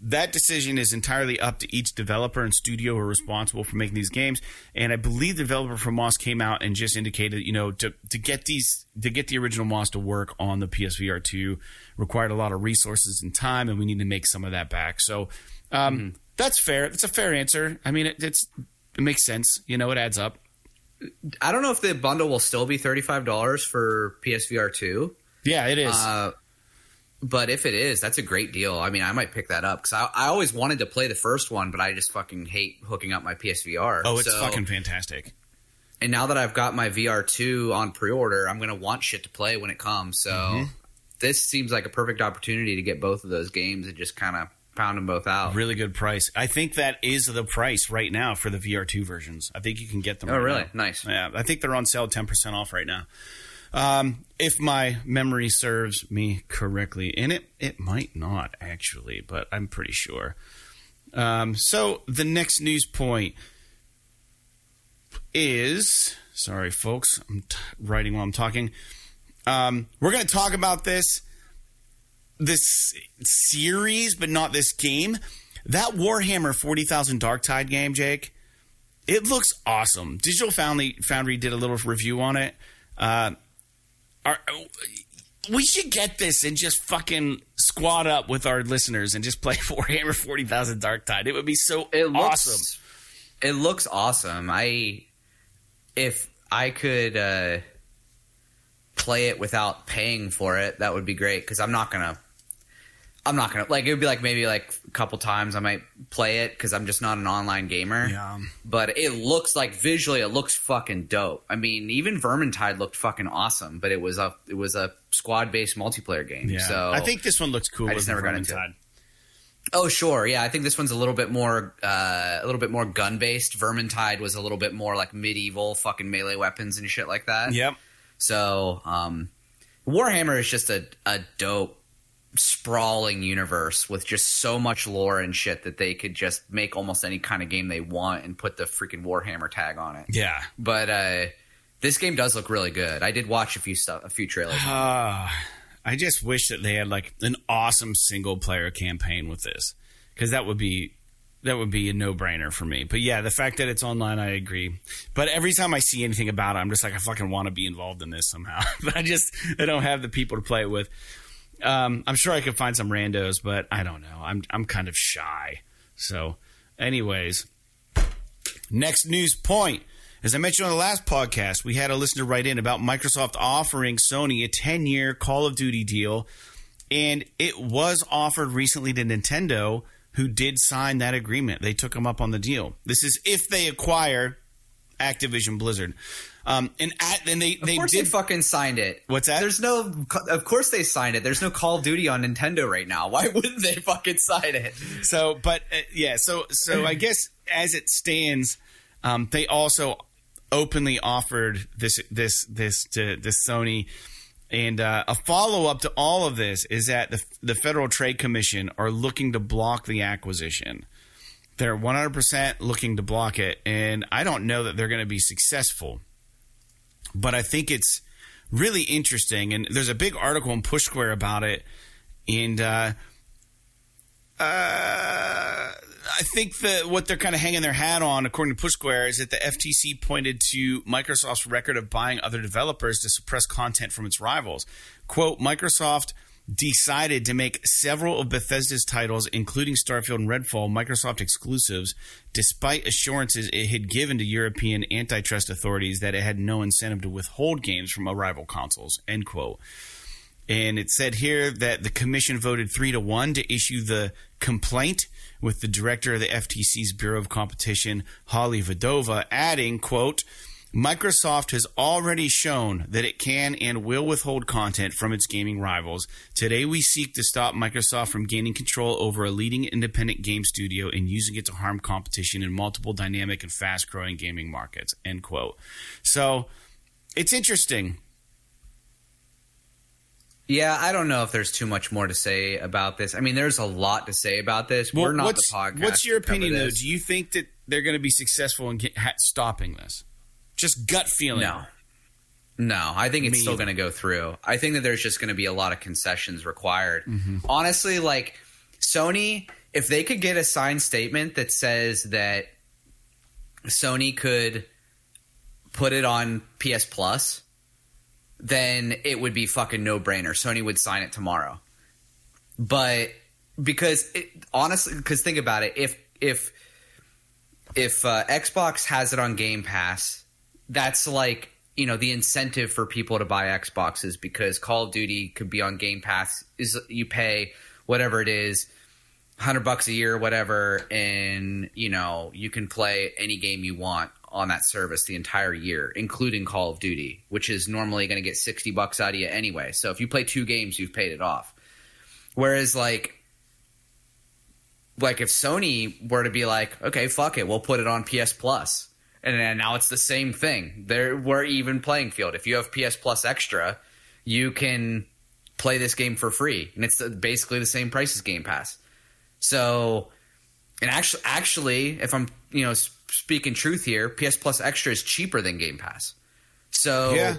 A: that decision is entirely up to each developer and studio who are responsible for making these games. And I believe the developer for Moss came out and just indicated, you know, to, to get these to get the original Moss to work on the PSVR two required a lot of resources and time, and we need to make some of that back. So um, mm-hmm. that's fair. That's a fair answer. I mean, it, it's it makes sense. You know, it adds up.
B: I don't know if the bundle will still be thirty five dollars for PSVR two.
A: Yeah, it is. Uh,
B: but if it is, that's a great deal. I mean, I might pick that up because I, I, always wanted to play the first one, but I just fucking hate hooking up my PSVR.
A: Oh, it's so, fucking fantastic.
B: And now that I've got my VR2 on pre order, I'm going to want shit to play when it comes. So mm-hmm. this seems like a perfect opportunity to get both of those games and just kind of pound them both out.
A: Really good price. I think that is the price right now for the VR2 versions. I think you can get them.
B: Oh,
A: right
B: really?
A: Now.
B: Nice.
A: Yeah, I think they're on sale 10% off right now. Um, if my memory serves me correctly, and it it might not actually, but I'm pretty sure. Um, so the next news point is sorry, folks, I'm t- writing while I'm talking. Um, we're going to talk about this this series, but not this game. That Warhammer Forty Thousand Darktide game, Jake. It looks awesome. Digital Foundry Foundry did a little review on it. Uh, are, we should get this and just fucking squad up with our listeners and just play Warhammer Forty Thousand Darktide. It would be so it looks, awesome.
B: It looks awesome. I if I could uh, play it without paying for it, that would be great because I'm not gonna I'm not gonna like it would be like maybe like a couple times I might play it because I'm just not an online gamer.
A: Yeah.
B: But it looks like visually it looks fucking dope. I mean, even Vermintide looked fucking awesome, but it was a it was a squad based multiplayer game. Yeah. So
A: I think this one looks cool.
B: I just never got into it. Oh sure, yeah. I think this one's a little bit more, uh, a little bit more gun based. Vermintide was a little bit more like medieval, fucking melee weapons and shit like that.
A: Yep.
B: So, um, Warhammer is just a, a dope sprawling universe with just so much lore and shit that they could just make almost any kind of game they want and put the freaking Warhammer tag on it.
A: Yeah.
B: But uh, this game does look really good. I did watch a few stuff, a few trailers.
A: Uh, I just wish that they had like an awesome single player campaign with this because that would be that would be a no brainer for me. But yeah, the fact that it's online, I agree. But every time I see anything about it, I'm just like, I fucking want to be involved in this somehow. but I just I don't have the people to play it with. Um, I'm sure I could find some randos, but I don't know. I'm I'm kind of shy. So, anyways, next news point. As I mentioned on the last podcast, we had a listener write in about Microsoft offering Sony a 10 year Call of Duty deal, and it was offered recently to Nintendo, who did sign that agreement. They took them up on the deal. This is if they acquire Activision Blizzard. Um, and at, and they, they
B: of course
A: did
B: they fucking signed it.
A: What's that?
B: There's no. Of course they signed it. There's no Call of Duty on Nintendo right now. Why wouldn't they fucking sign it?
A: So, but uh, yeah. So, so I guess as it stands, um, they also openly offered this this this to the Sony. And uh, a follow up to all of this is that the, the Federal Trade Commission are looking to block the acquisition. They're 100% looking to block it. And I don't know that they're going to be successful but I think it's really interesting. And there's a big article in Push Square about it. And uh, uh, I think that what they're kind of hanging their hat on, according to Push Square, is that the FTC pointed to Microsoft's record of buying other developers to suppress content from its rivals. Quote, Microsoft – decided to make several of Bethesda's titles, including Starfield and Redfall, Microsoft exclusives, despite assurances it had given to European antitrust authorities that it had no incentive to withhold games from rival consoles. End quote. And it said here that the commission voted three to one to issue the complaint, with the director of the FTC's Bureau of Competition, Holly Vedova, adding, quote, Microsoft has already shown that it can and will withhold content from its gaming rivals. Today, we seek to stop Microsoft from gaining control over a leading independent game studio and using it to harm competition in multiple dynamic and fast growing gaming markets. End quote. So it's interesting.
B: Yeah, I don't know if there's too much more to say about this. I mean, there's a lot to say about this. We're not the podcast.
A: What's your opinion, though? Do you think that they're going to be successful in get, ha- stopping this? Just gut feeling.
B: No. No, I think it's
A: Me
B: still going to go through. I think that there's just going to be a lot of concessions required.
A: Mm-hmm.
B: Honestly, like Sony, if they could get a signed statement that says that Sony could put it on PS Plus, then it would be fucking no brainer. Sony would sign it tomorrow. But because it, honestly, because think about it, if if if uh, Xbox has it on Game Pass, that's like you know the incentive for people to buy Xboxes because Call of Duty could be on Game Pass. Is you pay whatever it is, hundred bucks a year, whatever, and you know you can play any game you want on that service the entire year, including Call of Duty, which is normally going to get sixty bucks out of you anyway. So if you play two games, you've paid it off. Whereas like like if Sony were to be like, okay, fuck it, we'll put it on PS Plus, and now it's the same thing. There, we're even playing field. If you have PS Plus Extra, you can play this game for free, and it's basically the same price as Game Pass. So, and actually, actually, if I'm you know speaking truth here, PS Plus Extra is cheaper than Game Pass. So
A: Yeah.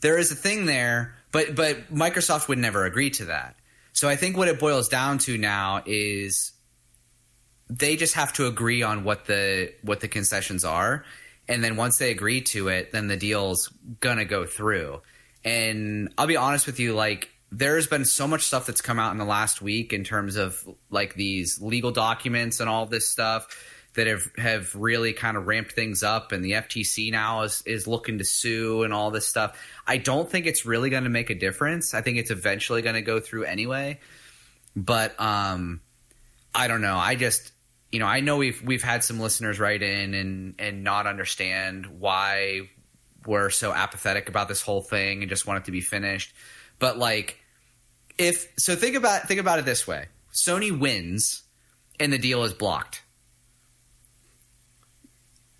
B: there is a thing there, but but Microsoft would never agree to that. So I think what it boils down to now is they just have to agree on what the what the concessions are, and then once they agree to it, then the deal's gonna go through. And I'll be honest with you, like there's been so much stuff that's come out in the last week in terms of like these legal documents and all this stuff that have have really kind of ramped things up and the FTC now is is looking to sue and all this stuff. I don't think it's really going to make a difference. I think it's eventually going to go through anyway. But um I don't know. I just you know, I know we've we've had some listeners write in and and not understand why we're so apathetic about this whole thing and just want it to be finished. But like if so think about think about it this way. Sony wins and the deal is blocked.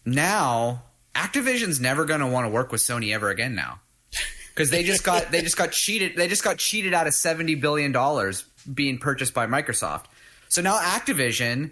B: Now, Activision's never going to want to work with Sony ever again now. Cuz they just got they just got cheated they just got cheated out of 70 billion dollars being purchased by Microsoft. So now Activision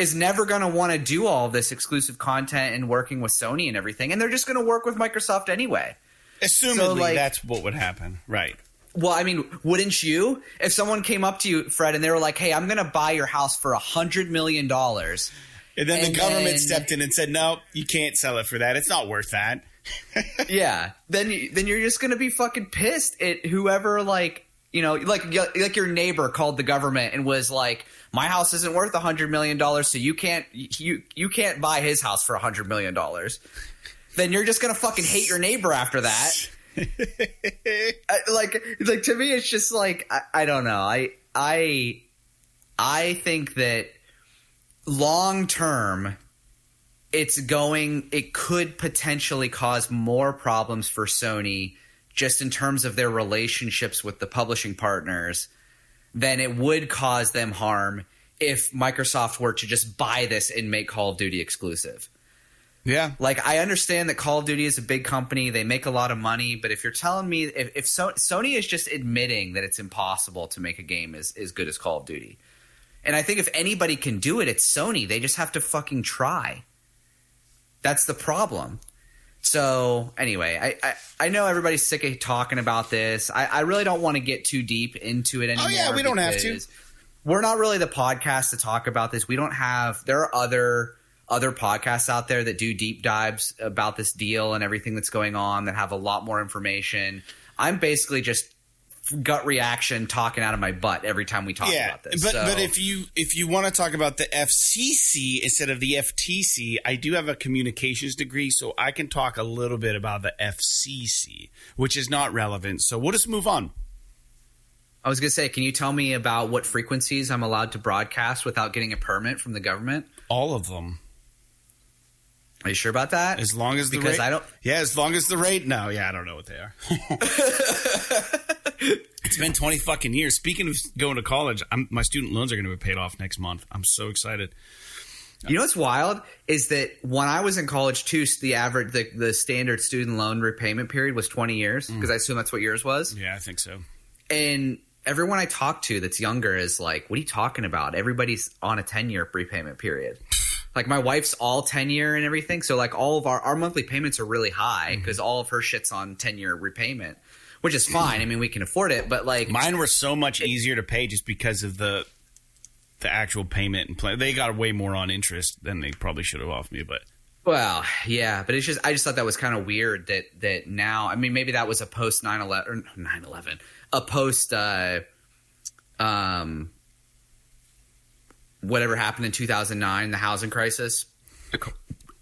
B: is never going to want to do all this exclusive content and working with Sony and everything and they're just going to work with Microsoft anyway.
A: Assumedly,
B: So, like-
A: that's what would happen. Right.
B: Well, I mean, wouldn't you? If someone came up to you, Fred, and they were like, "Hey, I'm going to buy your house for a hundred million dollars,"
A: And then
B: And
A: the government
B: then-
A: stepped in and said, no, you can't sell it for that. It's not worth that.
B: yeah, then you, then you're just going to be fucking pissed at whoever, like you know, like like your neighbor called the government and was like, "My house isn't worth a hundred million dollars, so you can't you you can't buy his house for a hundred million dollars." Then you're just going to fucking hate your neighbor after that. I- like like to me it's just like I, I don't know i i i think that long term it's going it could potentially cause more problems for sony just in terms of their relationships with the publishing partners than it would cause them harm if microsoft were to just buy this and make call of duty exclusive
A: Yeah.
B: like I understand that Call of Duty is a big company; they make a lot of money. But if you're telling me if, if so, Sony is just admitting that it's impossible to make a game as as good as Call of Duty, and I think if anybody can do it, it's Sony. They just have to fucking try. That's the problem. So anyway, I, I, I know everybody's sick of talking about this. I, I really don't want to get too deep into it anymore.
A: Oh, yeah, we don't have to.
B: We're not really the podcast to talk about this. We don't have. There are other other podcasts out there that do deep dives about this deal and everything that's going on that have a lot more information. I'm basically just gut reaction talking out of my butt every time we talk
A: yeah,
B: about this.
A: but
B: So-
A: but if you if you want to talk about the FCC instead of the FTC, I do have a communications degree, so I can talk a little bit about the FCC, which is not relevant. So we'll just move on.
B: I was going to say, can you tell me about what frequencies I'm allowed to broadcast without getting a permit from the government?
A: All of them,
B: Are you sure about that?
A: as long as the
B: because
A: rate,
B: I don't.
A: Yeah, as long as the rate. No, yeah, I don't know what they are. it's been twenty fucking years. Speaking of going to college, I'm, my student loans are going to be paid off next month. I'm so excited.
B: You know what's wild is that when I was in college too, the average, the, the standard student loan repayment period was 20 years mm. because I assume that's what yours was.
A: Yeah, I think so.
B: and everyone I talk to that's younger is like, "What are you talking about? Everybody's on a ten year repayment period." Like my wife's all ten year and everything, so like all of our our monthly payments are really high mm-hmm. because all of her shit's on ten year repayment, which is fine. I mean, we can afford it, but like
A: Mine were so much easier to pay just because of the the actual payment and play. They got way more on interest than they probably should have off me, but
B: Well, yeah, but it's just I just thought that was kind of weird that that now I mean maybe that was a post 9/11 or 9/11 a post uh um whatever happened in 2009 the housing crisis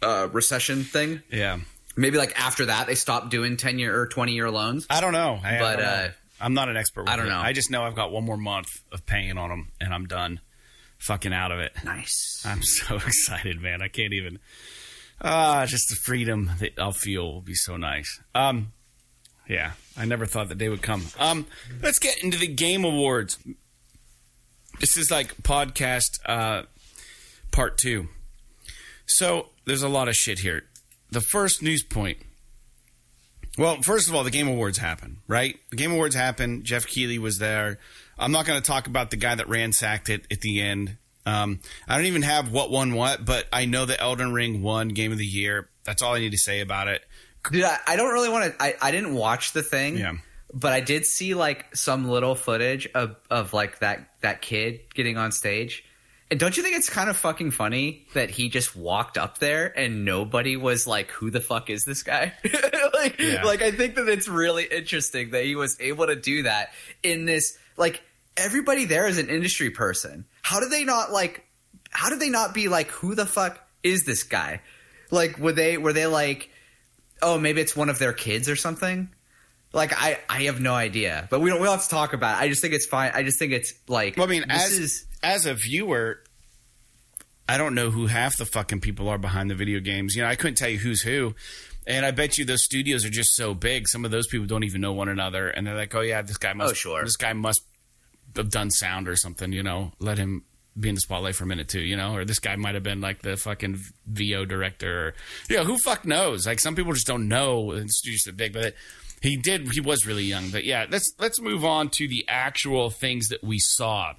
B: uh recession thing
A: yeah.
B: Maybe like after that they stopped doing 10 year or 20 year loans
A: I don't know. I, I
B: But,
A: don't know.
B: uh,
A: I'm not an expert. With
B: I don't
A: it.
B: know.
A: I just know I've got one more month of paying on them, and I'm done. Fucking out of it.
B: nice
A: I'm so excited, man. I can't even. Ah, just the freedom that I'll feel will be so nice. Um, yeah, I never thought the day would come. Um, let's get into the game awards. This is like podcast uh, part two. So there's a lot of shit here. The first news point. Well, first of all, the Game Awards happened, right? The Game Awards happened. Geoff Keighley was there. I'm not going to talk about the guy that ransacked it at the end. Um, I don't even have what won what, but I know that Elden Ring won Game of the Year. That's all I need to say about it.
B: Dude, I, I don't really want to. I, I didn't watch the thing.
A: Yeah.
B: But I did see like some little footage of, of like that that kid getting on stage. And don't you think it's kind of fucking funny that he just walked up there and nobody was like, "Who the fuck is this guy?" like,
A: Yeah.
B: like I think that it's really interesting that he was able to do that in this. Like everybody there is an industry person. How did they not like? How did they not be like, "Who the fuck is this guy?" Like, were they were they like? oh maybe it's one of their kids or something like i i have no idea but we don't we don't have to talk about it i just think it's fine i just think it's like
A: Well, I mean,
B: this
A: as
B: is
A: as a viewer, I don't know who half the fucking people are behind the video games. You know, I couldn't tell you who's who. And I bet you those studios are just so big. Some of those people don't even know one another, and they're like, "Oh yeah, this guy must.
B: Oh, sure.
A: This guy must have done sound or something. You know, let him be in the spotlight for a minute too. You know, or this guy might have been like the fucking VO director. Or, you know, who fuck knows? Like some people just don't know. And the studio's so big, but he did. He was really young. But yeah, let's let's move on to the actual things that we saw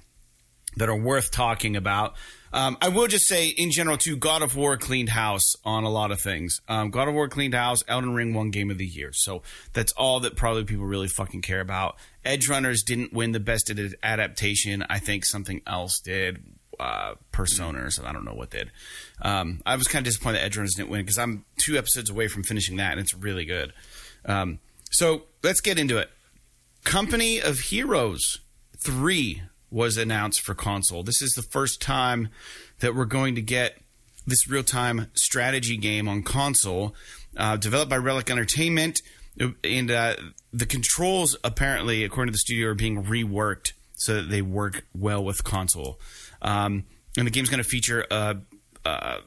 A: that are worth talking about. Um, I will just say, in general, too, God of War cleaned house on a lot of things. Um, God of War cleaned house. Elden Ring won Game of the Year, so that's all that probably people really fucking care about. Edge Runners didn't win the best adaptation. I think something else did. Uh. I don't know what did. Um, I was kind of disappointed that Edge Runners didn't win because I'm two episodes away from finishing that, and it's really good. Um, so let's get into it. Company of Heroes 3 was announced for console. This is the first time that we're going to get this real time strategy game on console, uh, developed by Relic Entertainment. And uh, the controls, apparently, according to the studio, are being reworked so that they work well with console. Um, and the game's going to feature a, a,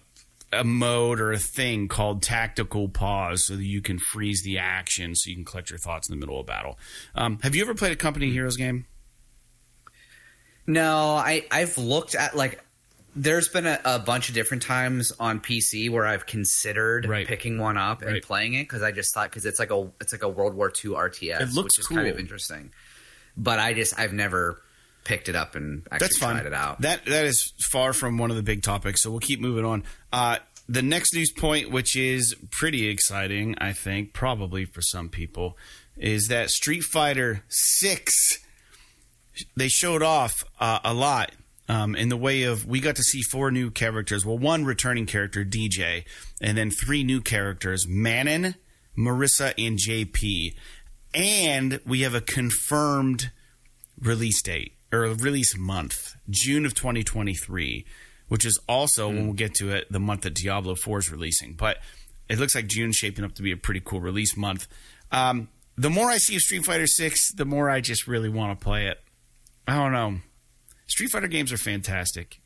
A: a mode or a thing called tactical pause so that you can freeze the action so you can collect your thoughts in the middle of battle. Um, have you ever played a Company Heroes game?
B: No i i've looked at like there's been a, a bunch of different times on pc where i've considered
A: Right.
B: picking one up and
A: Right.
B: playing it because i just thought because it's like a it's like a world war ii rts
A: It looks
B: which is kind of interesting but i just i've never picked it up and actually
A: That's fine.
B: tried it out
A: That that is far from one of the big topics, so we'll keep moving on. Uh, the next news point, which is pretty exciting, I think, probably for some people, is that Street Fighter Six. They showed off uh, a lot um, in the way of we got to see four new characters. Well, one returning character, Dee Jay, and then three new characters, Manon, Marissa, and JP. And we have a confirmed release date or release month, June of 2023, which is also when we'll get to it, the month that Diablo 4 is releasing. But it looks like June's shaping up to be a pretty cool release month. Um, the more I see of Street Fighter 6, the more I just really want to play it. I don't know. Street Fighter games are fantastic.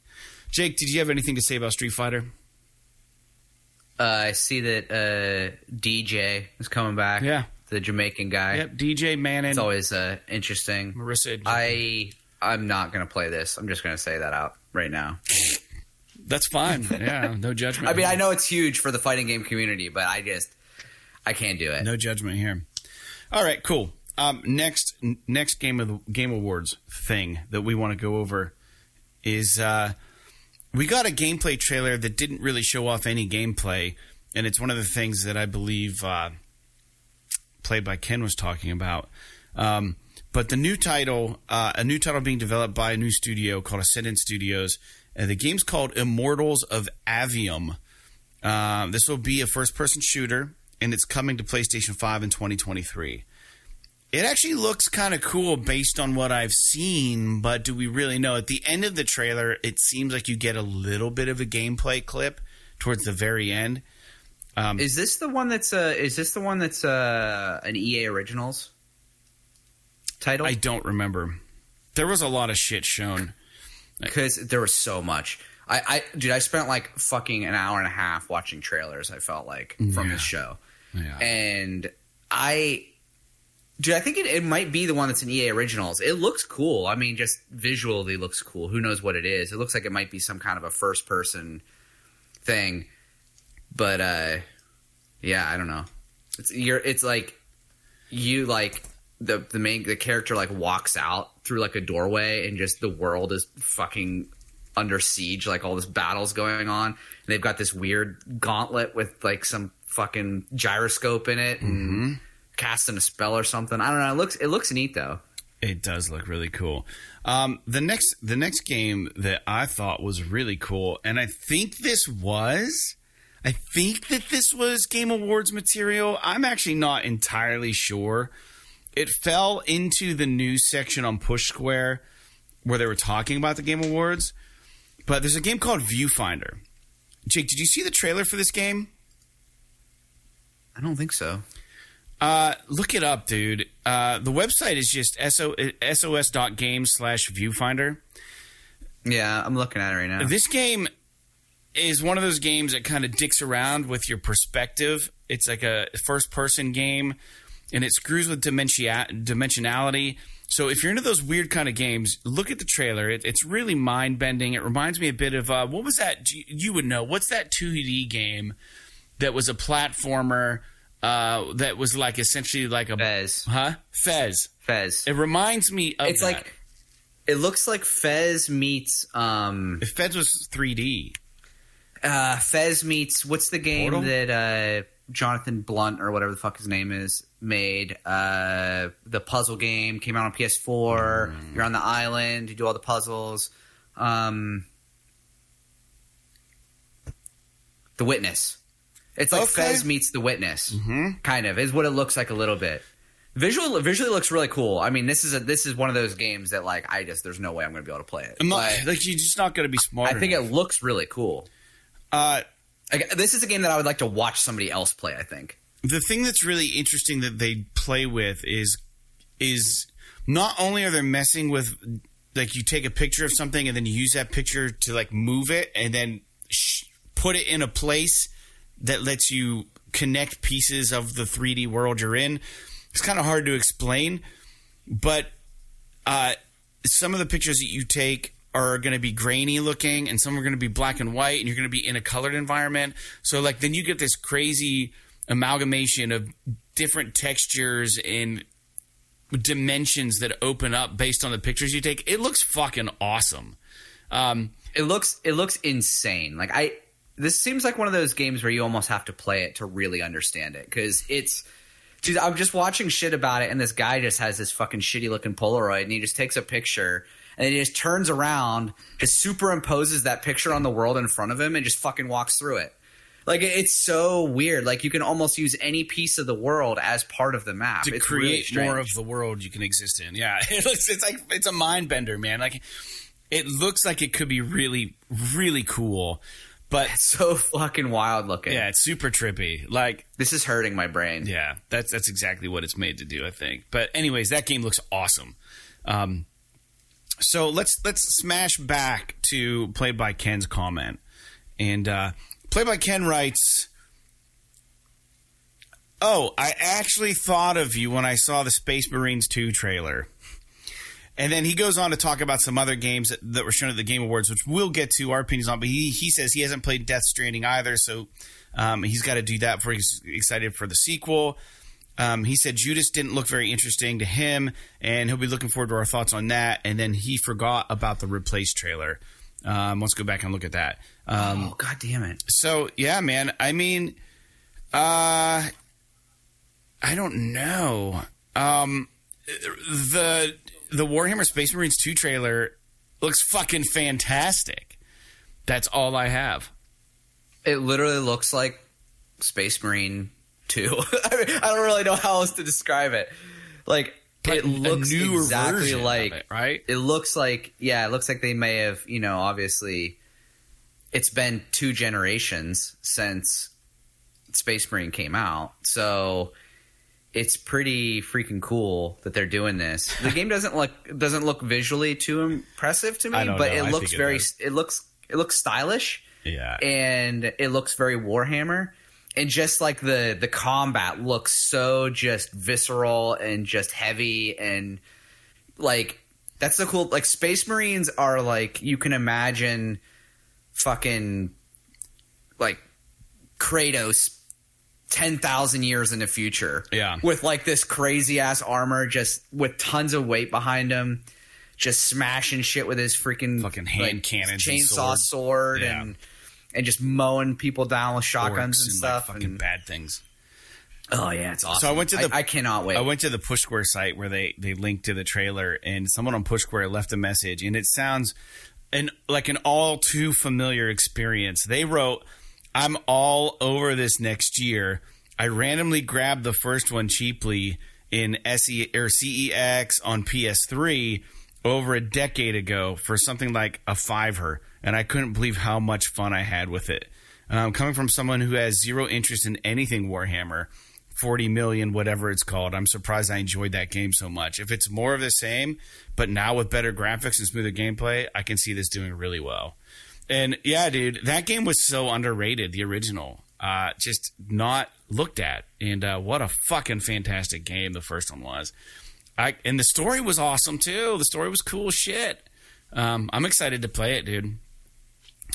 A: Jake, did you have anything to say about Street Fighter?
B: uh, i see that uh dj is coming back
A: Yeah.
B: the jamaican guy
A: Yep, Dee Jay Manon,
B: It's always uh, interesting.
A: Marissa.
B: I I'm not gonna play this. I'm just gonna say that out right now.
A: That's fine. Yeah, no judgment.
B: I mean, I know it's huge for the fighting game community, but I just I can't do it.
A: No judgment here. All right, cool. Um, next, next game of the Game Awards thing that we want to go over is uh, we got a gameplay trailer that didn't really show off any gameplay, and it's one of the things that I believe uh, played by Ken was talking about. Um, but the new title, uh, a new title being developed by a new studio called Ascendant Studios, and the game's called Immortals of Aveum. Uh, this will be a first-person shooter, and it's coming to PlayStation 5 in 2023. It actually looks kind of cool based on what I've seen, but do we really know? At the end of the trailer, it seems like you get a little bit of a gameplay clip towards the very end. Um,
B: Is this the one that's uh is this the one that's uh an EA Originals title?
A: I don't remember. There was a lot of shit shown.
B: because there was so much. I, I, dude, I spent like fucking an hour and a half watching trailers. I felt like from
A: Yeah.
B: this show,
A: Yeah.
B: and I, dude, I think it, it might be the one that's in EA Originals. It looks cool. I mean, just visually looks cool. Who knows what it is? It looks like it might be some kind of a first person thing, but uh, yeah, I don't know. It's you're. It's like you like the the main the character like walks out through like a doorway and just the world is fucking under siege like all this battles going on and they've got this weird gauntlet with like some fucking gyroscope in it and casting a spell or something i don't know it looks it looks neat though
A: It does look really cool. Um, the next the next game that I thought was really cool, and I think this was, I think that this was Game Awards material. I'm actually not entirely sure. It fell into the news section on Push Square where they were talking about the Game Awards. But there's a game called Viewfinder. Jake, did you see the trailer for this game?
B: i don't think so
A: Uh, look it up, dude. Uh, the website is just so, sos.games slash viewfinder.
B: yeah i'm looking at it right now
A: This game is one of those games that kind of dicks around with your perspective. It's like a first person game and it screws with dimensionality. So if you're into those weird kind of games, look at the trailer. It, it's really mind bending. It reminds me a bit of uh, what was that? You, you would know. What's that 2D game that was a platformer uh, that was like essentially like a
B: fez
A: huh Fez.
B: fez
A: It reminds me of
B: it's
A: that.
B: like it looks like fez meets um
A: if Fez was 3D.
B: uh fez meets what's the game
A: Portal?
B: that uh jonathan blunt or whatever the fuck his name is made uh the puzzle game came out on ps4
A: Mm.
B: you're on the island you do all the puzzles um the witness it's like
A: Okay.
B: fez meets the witness
A: Mhm.
B: kind of is what it looks like a little bit visual visually looks really cool i mean this is a this is one of those games that like i just there's no way i'm gonna be able to play it
A: I'm not,
B: But
A: like you're just not going to be smart.
B: i think
A: enough.
B: it looks really cool
A: Uh,
B: like, this is a game that I would like to watch somebody else play. I think.
A: the thing that's really interesting that they play with is is not only are they messing with like you take a picture of something and then you use that picture to like move it and then sh- put it in a place that lets you connect pieces of the 3D world you're in. It's kind of hard to explain, but uh, some of the pictures that you take are going to be grainy looking and some are going to be black and white and you're going to be in a colored environment so like then you get this crazy amalgamation of different textures and dimensions that open up based on the pictures you take it looks fucking awesome um,
B: It looks it looks insane. Like I, this seems like one of those games where you almost have to play it to really understand it because it's. Dude, I'm just watching shit about it, and this guy just has this fucking shitty looking Polaroid, and he just takes a picture, and then he just turns around, just superimposes that picture on the world in front of him, and just fucking walks through it. Like it's so weird. Like you can almost use any piece of the world as part of the map
A: to
B: It's really
A: create more of the world you can exist in. Yeah, it looks, it's like it's a mind bender, man. Like it looks like it could be really, really cool, but
B: so fucking wild looking.
A: yeah, it's super trippy. Like
B: This is hurting my brain.
A: yeah, that's that's exactly what it's made to do, I think. But anyways, that game looks awesome. Um, so let's let's smash back to played by Ken's comment, and uh, played by Ken writes. Oh, I actually thought of you when I saw the Space Marines 2 trailer. And then he goes on to talk about some other games that, that were shown at the Game Awards, which we'll get to our opinions on. But he, he says he hasn't played Death Stranding either, so um, he's got to do that before he's excited for the sequel. Um, he said Judas didn't look very interesting to him, and he'll be looking forward to our thoughts on that. And then he forgot about the replace trailer. Um, let's go back and look at that. Um,
B: oh god damn it!
A: so yeah, man. I mean, uh, I don't know. Um, the the Warhammer Space Marines two trailer looks fucking fantastic. That's all I have.
B: It literally looks like Space Marine Two. I, mean, I don't really know how else to describe it. Like it looks exactly like
A: it, right?
B: It looks like yeah, it looks like they may have you know obviously. It's been two generations since Space Marine came out, so it's pretty freaking cool that they're doing this. The game doesn't look doesn't look visually too impressive to me, but
A: know.
B: it
A: I
B: looks
A: it
B: very
A: does.
B: it looks it looks stylish
A: Yeah.
B: and it looks very Warhammer. And just like the the combat looks so just visceral and just heavy and like that's the cool like Space Marines are like you can imagine fucking like Kratos 10,000 years in the future.
A: Yeah.
B: With like this crazy ass armor just with tons of weight behind him just smashing shit with his freaking
A: Fucking hand
B: like,
A: cannons
B: chainsaw
A: swords.
B: sword
A: Yeah.
B: and and just mowing people down with shotguns
A: Orcs
B: and
A: like,
B: stuff.
A: fucking
B: and-
A: bad things.
B: oh yeah, it's awesome.
A: So I went to the-
B: I, cannot wait.
A: I went to the Push Square site where they they linked to the trailer, and someone on Push Square left a message, and it sounds an like an all too familiar experience. They wrote, "I'm all over this next year. I randomly grabbed the first one cheaply in SE or CEX on PS3 over a decade ago for something like a fiver, and I couldn't believe how much fun I had with it. Um, coming from someone who has zero interest in anything Warhammer." 40 million, whatever it's called. I'm surprised I enjoyed that game so much. If it's more of the same, but now with better graphics and smoother gameplay, I can see this doing really well. And yeah, dude, that game was so underrated, the original. Uh, just not looked at. And uh, what a fucking fantastic game the first one was. I, and the story was awesome too. The story was cool shit. Um, I'm excited to play it, dude.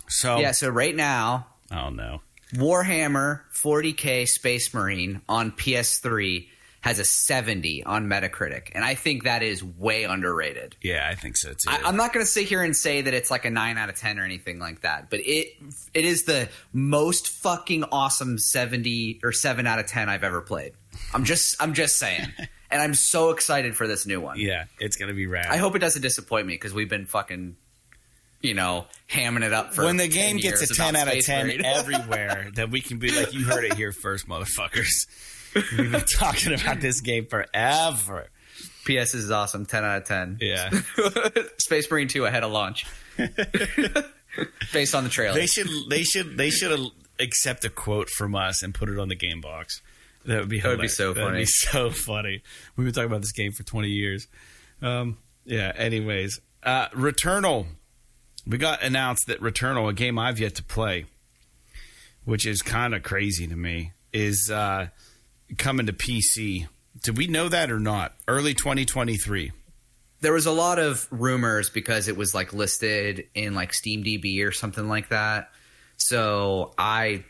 A: So,
B: yeah, so right now,
A: oh no.
B: Warhammer 40k Space Marine on PS3 has a 70 on Metacritic, and I think that is way underrated.
A: Yeah, I think so too.
B: I, I'm not going to sit here and say that it's like a nine out of ten or anything like that, but it it is the most fucking awesome 70 or seven out of ten I've ever played. I'm just I'm just saying, and I'm so excited for this new one.
A: yeah, it's gonna be rad.
B: I hope it doesn't disappoint me because we've been fucking, you know, hamming it up for
A: when the
B: 10
A: game gets a 10 out of 10 everywhere that we can be like you heard it here first motherfuckers we've been talking about this game forever.
B: PS is awesome, ten out of ten.
A: yeah.
B: Space Marine two ahead of launch, based on the trailer.
A: they should they should they should accept a quote from us and put it on the game box. That would be
B: That would be so
A: That'd
B: funny.
A: be so funny. We've been talking about this game for 20 years. Um yeah anyways. Uh returnal. We got announced that returnal a game i've yet to play which is kind of crazy to me is uh coming to pc did we know that or not early 2023
B: there was a lot of rumors because it was like listed in like Steam DB or something like that. So I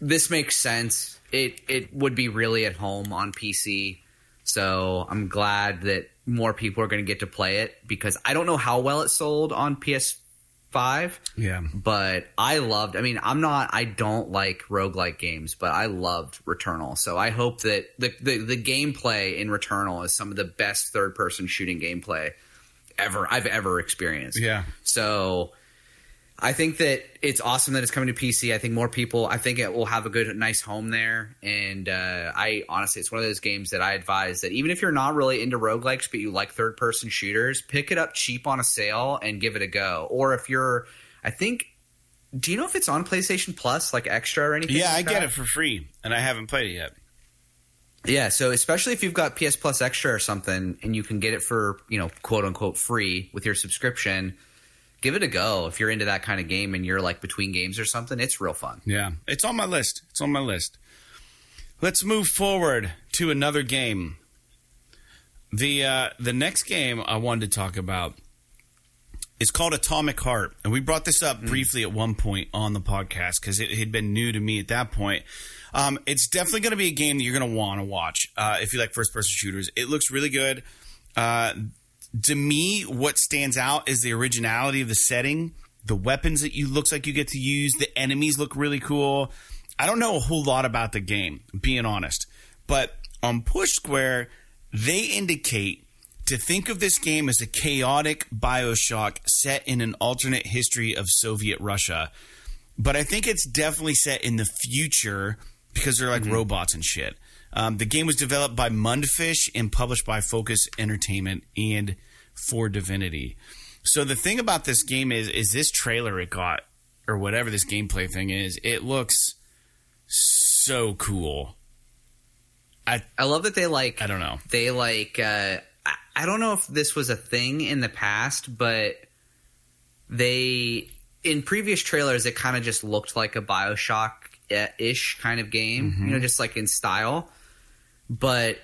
B: this makes sense. It it would be really at home on PC. So I'm glad that more people are going to get to play it because I don't know how well it sold on PS5,
A: yeah
B: but I loved I mean, I'm not I don't like roguelike games, but I loved Returnal. So I hope that the the, the gameplay in Returnal is some of the best third person shooting gameplay ever I've ever experienced.
A: yeah
B: So I think that it's awesome that it's coming to PC. I think more people. I think it will have a good, nice home there. And uh, I honestly, it's one of those games that I advise that even if you're not really into roguelikes, but you like third person shooters, pick it up cheap on a sale and give it a go. Or if you're, I think, do you know if it's on PlayStation Plus, like extra or anything?
A: yeah i get it for free and i haven't played it yet
B: Yeah, so especially if you've got PS Plus Extra or something, and you can get it for you know quote unquote free with your subscription, give it a go. If you're into that kind of game and you're like between games or something, it's real fun.
A: Yeah, it's on my list. It's on my list. Let's move forward to another game. The uh, the next game I wanted to talk about is called Atomic Heart, and we brought this up briefly at one point on the podcast because it had been new to me at that point. Um, it's definitely going to be a game that you're going to want to watch uh, if you like first person shooters. It looks really good. Uh, to me, what stands out is the originality of the setting, the weapons that you looks like you get to use, the enemies look really cool. I don't know a whole lot about the game, being honest, but on Push Square, they indicate to think of this game as a chaotic Bioshock set in an alternate history of Soviet Russia. But I think it's definitely set in the future because they're like mm-hmm. robots and shit. Um, the game was developed by Mundfish and published by Focus Entertainment and 4Divinity. So the thing about this game is, is this trailer it got or whatever this gameplay thing is, it looks so cool. I
B: I love that they like
A: I don't know.
B: they like uh I, I don't know if this was a thing in the past, but they in previous trailers it kind of just looked like a BioShock ish kind of game, you know, just like in style. But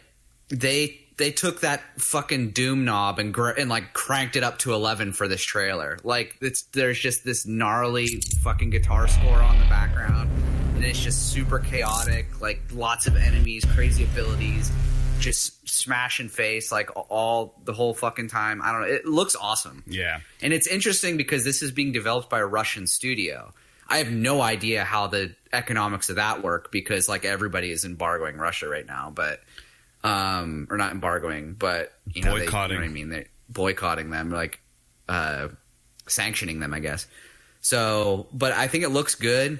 B: they they took that fucking doom knob and gr- and like cranked it up to 11 for this trailer. Like it's there's just this gnarly fucking guitar score on the background and it's just super chaotic, like lots of enemies, crazy abilities, just smash and face like all the whole fucking time. I don't know. It looks awesome.
A: Yeah.
B: And it's interesting because this is being developed by a Russian studio. I have no idea how the economics of that work because like everybody is embargoing Russia right now, but um or not embargoing, but you know, they-
A: Boycotting.
B: you know what I mean? They're boycotting them, like uh sanctioning them, I guess. So, but I think it looks good.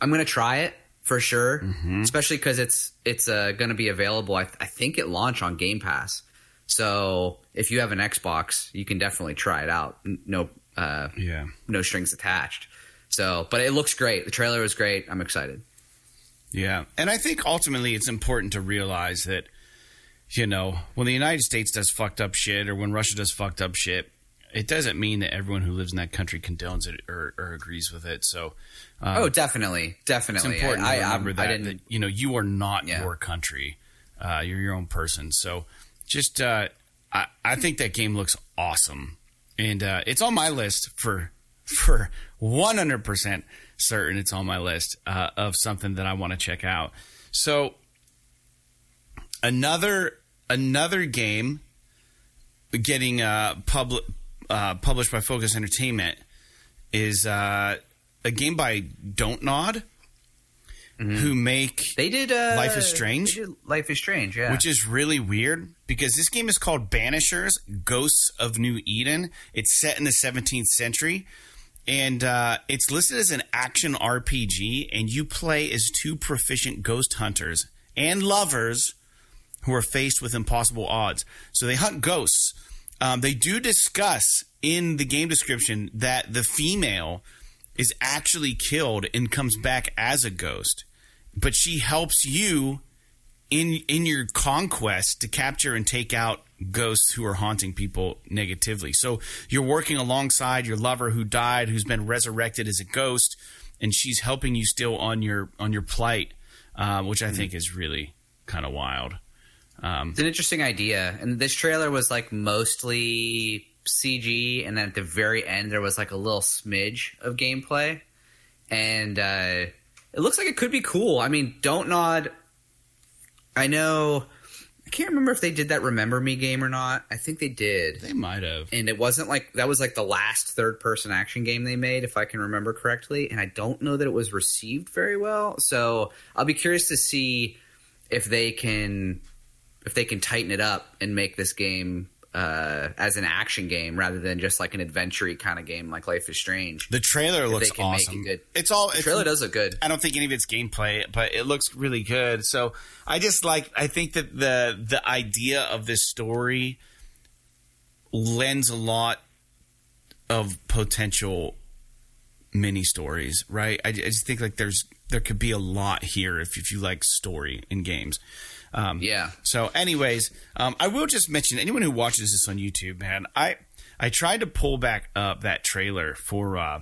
B: I'm gonna try it for sure, especially because it's it's uh, going to be available. I, I think it launched on Game Pass. So if you have an Xbox, you can definitely try it out. No, uh,
A: Yeah.
B: no strings attached. So, but it looks great. The trailer was great. I'm excited.
A: Yeah. And I think ultimately it's important to realize that, you know, when the United States does fucked up shit or when Russia does fucked up shit, it doesn't mean that everyone who lives in that country condones it or, or agrees with it. So
B: oh, definitely,
A: it's
B: definitely.
A: important
B: I,
A: to
B: I,
A: remember
B: I,
A: that,
B: didn't.
A: that, you know, you are not
B: Yeah.
A: your country. Uh, you're your own person. So just, uh, I, I think that game looks awesome. And uh, it's on my list for for 100% certain it's on my list uh, of something that I want to check out. So another another game getting uh, public uh, published by Focus Entertainment is uh, a game by Don't Nod, who make
B: They did. Uh,
A: Life is Strange?
B: Life is Strange. Yeah.
A: which is really weird because this game is called Banishers: Ghosts of New Eden. It's set in the 17th century, and uh, it's listed as an action RPG. And you play as two proficient ghost hunters and lovers who are faced with impossible odds. So they hunt ghosts. Um, they do discuss in the game description that the female is actually killed and comes back as a ghost, but she helps you in in your conquest to capture and take out ghosts who are haunting people negatively. So you're working alongside your lover who died, who's been resurrected as a ghost, and she's helping you still on your on your plight, uh, which I think is really kind of wild. Um,
B: It's an interesting idea, and this trailer was like mostly CG, and then at the very end there was like a little smidge of gameplay, and uh, it looks like it could be cool. I mean, don't nod. I know. I can't remember if they did that Remember Me game or not. I think they did,
A: they might have.
B: and it wasn't like that was like the last third-person action game they made, if I can remember correctly. And I don't know that it was received very well, so I'll be curious to see if they can if they can tighten it up and make this game uh, as an action game rather than just like an adventure kind of game like Life is Strange.
A: The trailer looks
B: they can make it
A: awesome.
B: good.
A: It's all
B: The
A: it's,
B: trailer does look good.
A: I don't think any of it's gameplay, but it looks really good. So I just like I think that the the idea of this story lends a lot of potential mini stories, right? I, I just think like there's there could be a lot here if if you like story in games. Um,
B: Yeah.
A: so, anyways, um, I will just mention anyone who watches this on YouTube, man. I I tried to pull back up that trailer for uh,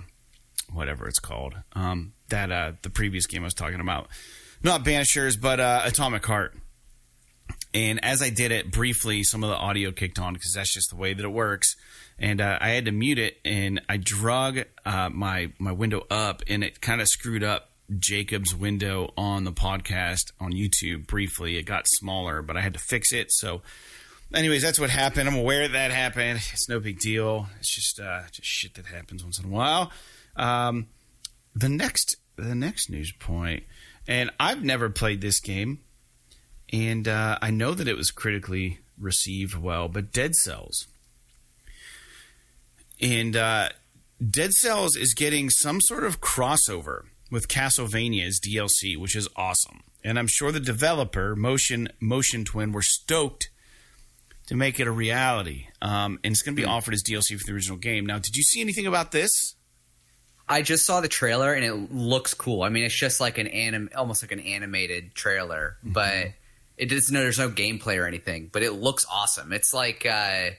A: whatever it's called, um, that uh, the previous game I was talking about, not Banishers, but uh, Atomic Heart. And as I did it briefly, some of the audio kicked on because that's just the way that it works. And uh, I had to mute it, and I drug uh, my my window up, and it kind of screwed up Jacob's window on the podcast on YouTube briefly. It got smaller, but I had to fix it. So, anyways, that's what happened. I'm aware that happened. It's no big deal. It's just uh, just shit that happens once in a while. Um, the next the next news point, and I've never played this game, and uh, I know that it was critically received well, but Dead Cells. And uh, Dead Cells is getting some sort of crossover with Castlevania's DLC, which is awesome. And I'm sure the developer, Motion Motion Twin, were stoked to make it a reality. Um, and it's going to be offered as DLC for the original game. Now, did you see anything about this?
B: I just saw the trailer and it looks cool. I mean, it's just like an anim, almost like an animated trailer,
A: Mm-hmm.
B: but it does no. There's no gameplay or anything, but it looks awesome. It's like uh,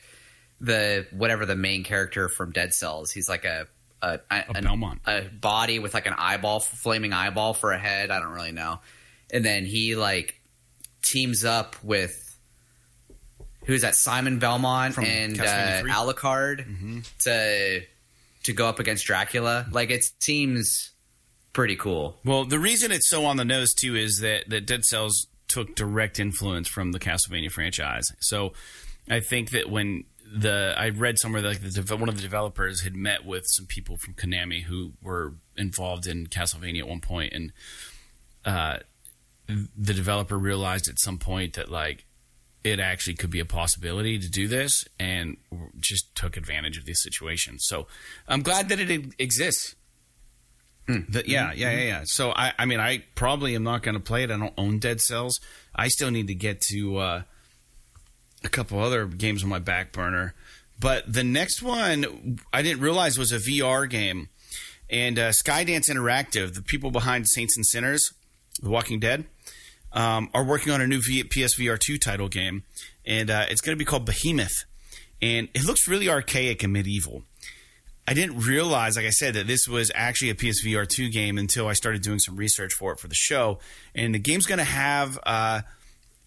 B: the whatever the main character from Dead Cells. He's like a a, a, an-
A: Belmont.
B: a body with like an eyeball, flaming eyeball for a head. I don't really know. And then he like teams up with who's that? Simon Belmont
A: From
B: and uh,
A: Castlevania 3?
B: Alucard to to go up against Dracula. Like it seems pretty cool.
A: Well, the reason it's so on the nose too is that that Dead Cells took direct influence from the Castlevania franchise. So I think that when the I read somewhere that like the one of the developers had met with some people from Konami who were involved in Castlevania at one point, and uh, the developer realized at some point that like it actually could be a possibility to do this, and just took advantage of the situation. So I'm glad that it exists. That, yeah, yeah, yeah, yeah. So I, I mean, I probably am not going to play it. I don't own Dead Cells. I still need to get to uh, a couple other games on my back burner. But the next one I didn't realize was a VR game, and uh, Skydance Interactive, the people behind Saints and Sinners, The Walking Dead, um, are working on a new v- PSVR two title game, and uh, it's going to be called Behemoth, and it looks really archaic and medieval. I didn't realize, like I said, that this was actually a PSVR 2 game until I started doing some research for it for the show. And the game's going to have uh,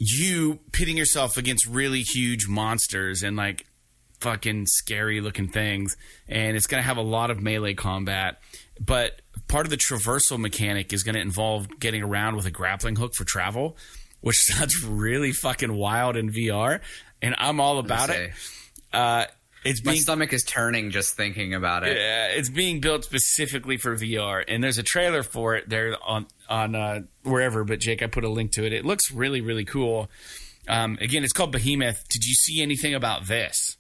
A: you pitting yourself against really huge monsters and like fucking scary looking things. And it's going to have a lot of melee combat. But part of the traversal mechanic is going to involve getting around with a grappling hook for travel, which sounds really fucking wild in VR. And I'm all about it. Uh, it's
B: My stomach is turning just thinking about it.
A: yeah, it's being built specifically for VR, and there's a trailer for it there on on uh, wherever. But Jake, I put a link to it. It looks really really cool. Um, again, it's called Behemoth. Did you see anything about this?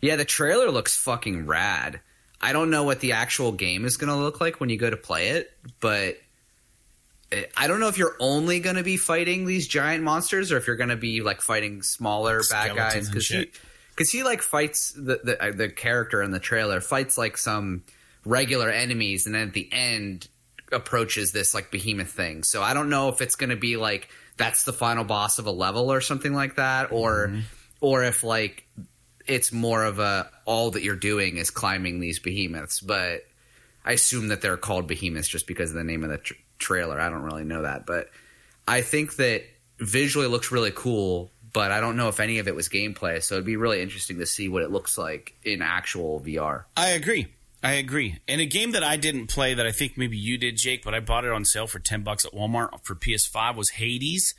B: Yeah, the trailer looks fucking rad. I don't know what the actual game is going to look like when you go to play it, but I don't know if you're only going to be fighting these giant monsters or if you're going to be like fighting smaller bad guys
A: and
B: because he,
A: shit.
B: 'cause he like fights the the, uh, the character in the trailer fights like some regular enemies and then at the end approaches this like behemoth thing. So I don't know if it's going to be like that's the final boss of a level or something like that or
A: Mm-hmm.
B: or if like it's more of a all that you're doing is climbing these behemoths but i assume that they're called behemoths just because of the name of the tr- trailer i don't really know that but i think that visually looks really cool but i don't know if any of it was gameplay so it'd be really interesting to see what it looks like in actual vr
A: I agree. I agree. And a game that I didn't play that I think maybe you did, Jake, but I bought it on sale for ten bucks at Walmart for PS5 was Hades.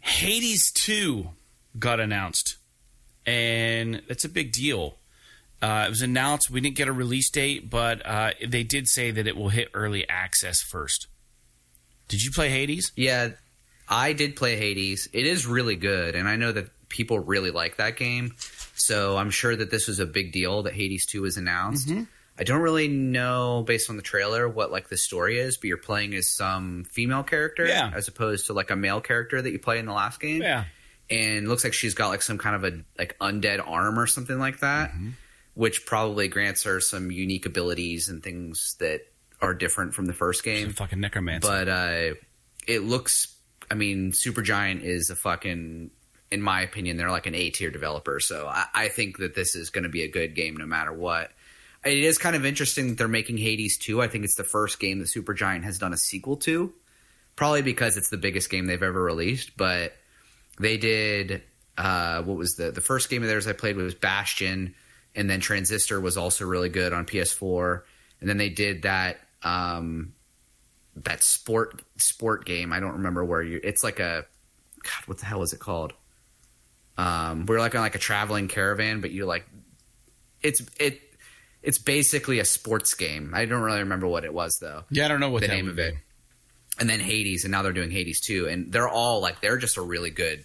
A: Hades Two got announced, and that's a big deal. Uh, it was announced. We didn't get a release date, but uh, they did say that it will hit early access first. Did you play Hades?
B: yeah i did play hades it is really good and i know that people really like that game so i'm sure that this was a big deal that hades 2 was announced I don't really know based on the trailer what like the story is, but you're playing as some female character
A: Yeah.
B: as opposed to like a male character that you play in the last game.
A: Yeah.
B: And it looks like she's got like some kind of a like undead arm or something like that, which probably grants her some unique abilities and things that are different from the first game.
A: fucking necromancer.
B: But uh it looks I mean, Supergiant is a fucking in my opinion, they're like an A tier developer. So I, I think that this is gonna be a good game no matter what. It is kind of interesting that they're making Hades 2. I think it's the first game that Supergiant has done a sequel to. Probably because it's the biggest game they've ever released, but they did uh, what was the the first game of theirs I played was Bastion, and then Transistor was also really good on PS4, and then they did that um, that sport sport game. I don't remember where you. It's like a God. What the hell is it called? Um, we're like on like a traveling caravan, but you like it's it. It's basically a sports game. I don't really remember what it was though.
A: Yeah, I don't know what
B: the name of it.
A: be.
B: And then Hades, and now they're doing Hades too, and they're all like they're just a really good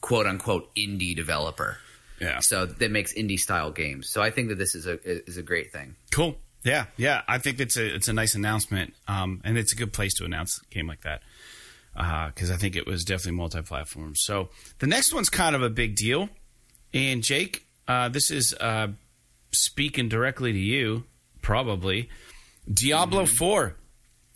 B: quote unquote indie developer.
A: Yeah.
B: So that makes indie style games. So I think that this is a is a great thing.
A: Cool. Yeah, yeah. I think it's a it's a nice announcement, um, and it's a good place to announce a game like that because I think it was definitely multi-platform. So the next one's kind of a big deal, and Jake, uh, this is uh, speaking directly to you, probably Diablo Four,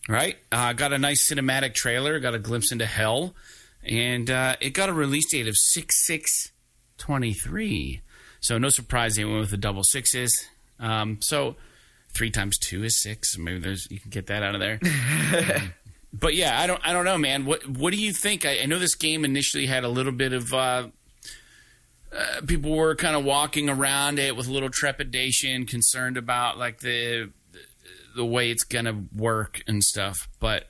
A: right? Uh, got a nice cinematic trailer, got a glimpse into hell, and uh, it got a release date of six six twenty three. So no surprise they went with the double sixes. Um, so three times two is six. Maybe there's you can get that out of there. Um, but yeah, I don't I don't know, man. What what do you think? I, I know this game initially had a little bit of uh, uh, people were kind of walking around it with a little trepidation, concerned about like the the way it's gonna work and stuff. But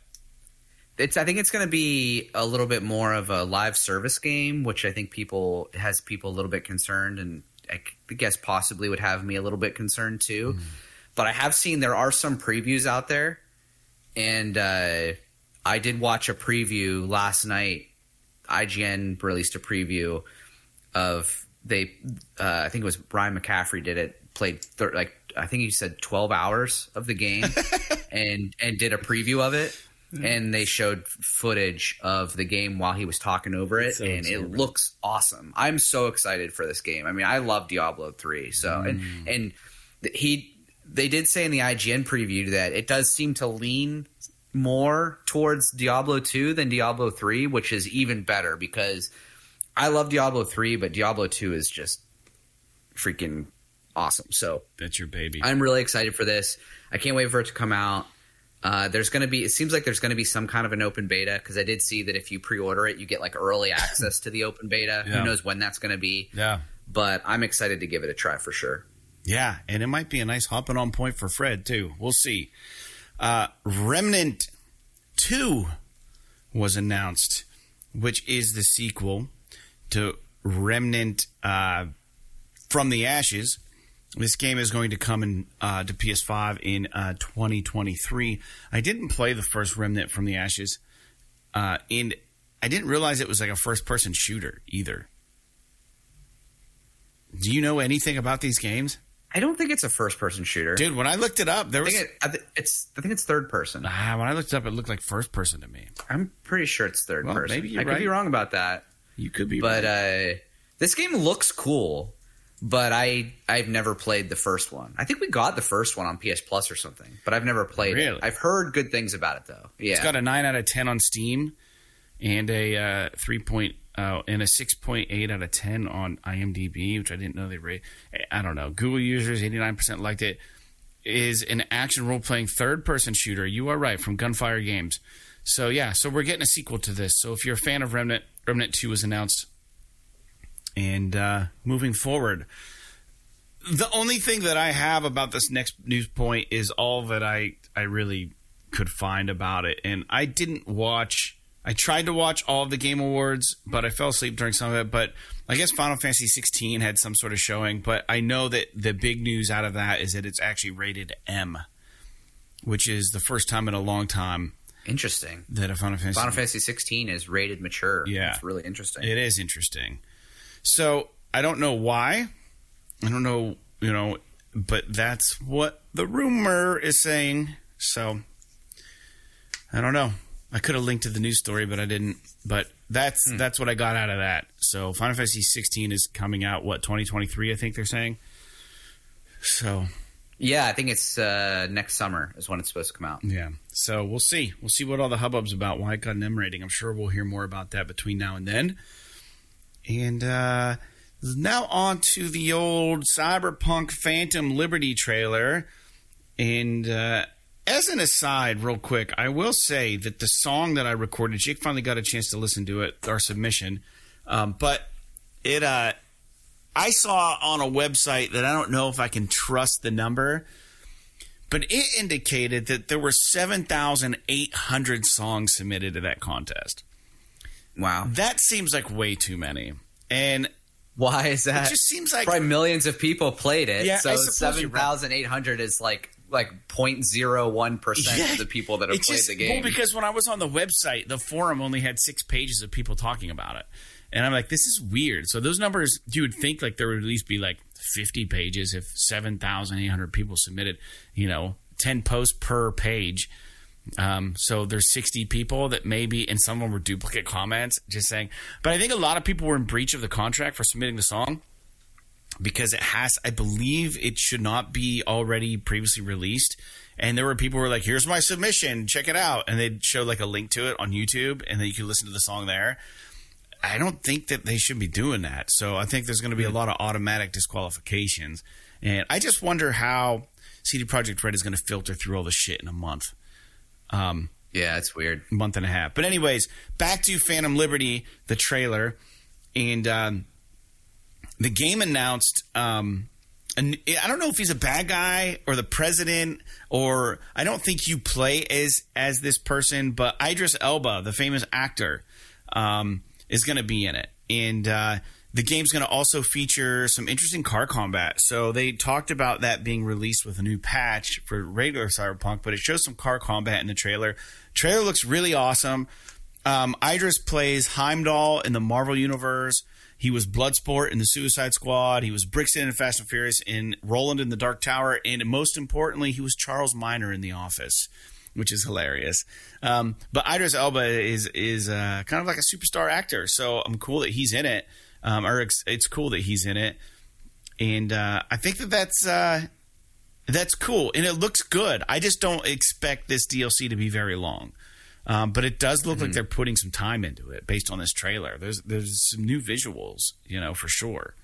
B: It's I think it's going to be a little bit more of a live service game, which I think people has people a little bit concerned, and I guess possibly would have me a little bit concerned too. But I have seen there are some previews out there, and uh, I did watch a preview last night. IGN released a preview of they. Uh, I think it was Ryan McCaffrey did it. Played thir- like I think he said twelve hours of the game, and and did a preview of it. And they showed footage of the game while he was talking over it,
A: So
B: and it looks awesome. I'm so excited for this game. I mean, I love Diablo three. So and and he they did say in the IGN preview that it does seem to lean more towards Diablo 2 than Diablo 3, which is even better because I love Diablo 3, but Diablo 2 is just freaking awesome. So
A: that's your baby.
B: I'm really excited for this. I can't wait for it to come out. Uh, there's going to be, it seems like there's going to be some kind of an open beta because I did see that if you pre order it, you get like early access to the open beta.
A: Yeah.
B: Who knows when that's going to be?
A: yeah.
B: But I'm excited to give it a try for sure.
A: Yeah, and it might be a nice hopping on point for Fred too. We'll see. Uh, Remnant Two was announced, which is the sequel to Remnant uh, from the Ashes. This game is going to come in uh, to PS5 in uh, 2023. I didn't play the first Remnant from the Ashes, uh, and I didn't realize it was like a first-person shooter either. Do you know anything about these games?
B: I don't think it's a first person shooter.
A: Dude, when I looked it up, there
B: I
A: was
B: think it, I thi- it's I think it's third person.
A: ah, when I looked it up, it looked like first person to me.
B: I'm pretty sure it's third
A: Well,
B: person.
A: maybe you're
B: I could be wrong about that.
A: You could be,
B: But
A: right.
B: uh, this game looks cool. But I I've never played the first one. I think we got the first one on PS Plus or something. But I've never played
A: Really?
B: it. I've heard good things about it though. Yeah.
A: it's got a nine out of ten on Steam, and a uh, three point uh, and a six point eight out of ten on IMDb, which I didn't know they rate. I don't know. Google users eighty nine percent liked it. Is an action role playing third person shooter. You are right from Gunfire Games. So yeah, so we're getting a sequel to this. So if you're a fan of Remnant, Remnant Two was announced. And uh, moving forward, the only thing that I have about this next news point is all that I I really could find about it, and I didn't watch. I tried to watch all of the Game Awards, but I fell asleep during some of it. But I guess Final Fantasy 16 had some sort of showing. But I know that the big news out of that is that it's actually rated M, which is the first time in a long time
B: Interesting.
A: that a Final Fantasy
B: Final Fantasy 16 is rated mature.
A: Yeah.
B: It's really interesting.
A: It is interesting. So I don't know why. I don't know, you know, but that's what the rumor is saying. So I don't know. I could have linked to the news story, but I didn't. But that's that's what I got out of that. So Final Fantasy 16 is coming out what 2023, I think they're saying. So
B: yeah, I think it's uh, next summer is when it's supposed to come out.
A: yeah. So we'll see. We'll see what all the hubbub's about. Why it got an M rating. I'm sure we'll hear more about that between now and then. And uh, now on to the old Cyberpunk Phantom Liberty trailer. And uh, as an aside, real quick, I will say that the song that I recorded, Jake finally got a chance to listen to it, our submission. Um, but it, uh, I saw on a website that I don't know if I can trust the number, but it indicated that there were 7,800 songs submitted to that contest.
B: Wow.
A: That seems like way too many. And
B: Why is that?
A: it just seems like
B: Probably millions of people played it.
A: Yeah,
B: so
A: I suppose you're right.
B: 7,800 is like like 0.01 percent
A: Yeah,
B: of the people that have played
A: just-
B: the game.
A: Well, because when I was on the website, the forum only had six pages of people talking about it. And I'm like, this is weird. So those numbers, you would think like there would at least be like 50 pages if 7,800 people submitted, you know, 10 posts per page. Um, so there's 60 people that maybe, and some of them were duplicate comments, just saying. But I think a lot of people were in breach of the contract for submitting the song because it has i believe it should not be already previously released. And there were people who were like here's my submission check it out. And they'd show like a link to it on youtube and then you could listen to the song there. I don't think that they should be doing that. So i think there's going to be a lot of automatic disqualifications. And i just wonder how CD Projekt Red is going to filter through all the shit in a month. Um,
B: yeah, it's weird.
A: month and a half. But anyways, back to Phantom Liberty, the trailer, and um, the game announced. Um, an, I don't know if he's a bad guy or the president, or I don't think you play as as this person, but Idris Elba, the famous actor, um, is going to be in it, and uh, the game's going to also feature some interesting car combat. So they talked about that being released with a new patch for regular Cyberpunk, but it shows some car combat in the trailer. Trailer looks really awesome. Um, Idris plays Heimdall in the Marvel universe. He was Bloodsport in the Suicide Squad. He was Brixton in Fast and Furious in Roland in the Dark Tower, and most importantly, he was Charles Miner in The Office, which is hilarious. Um, but Idris Elba is is uh, kind of like a superstar actor, so I'm cool that he's in it. Um, or it's, it's cool that he's in it, and uh, I think that that's uh, that's cool, and it looks good. I just don't expect this DLC to be very long. Um, but it does look
B: Mm-hmm.
A: like they're putting some time into it based on this trailer. There's there's some new visuals, you know, for sure.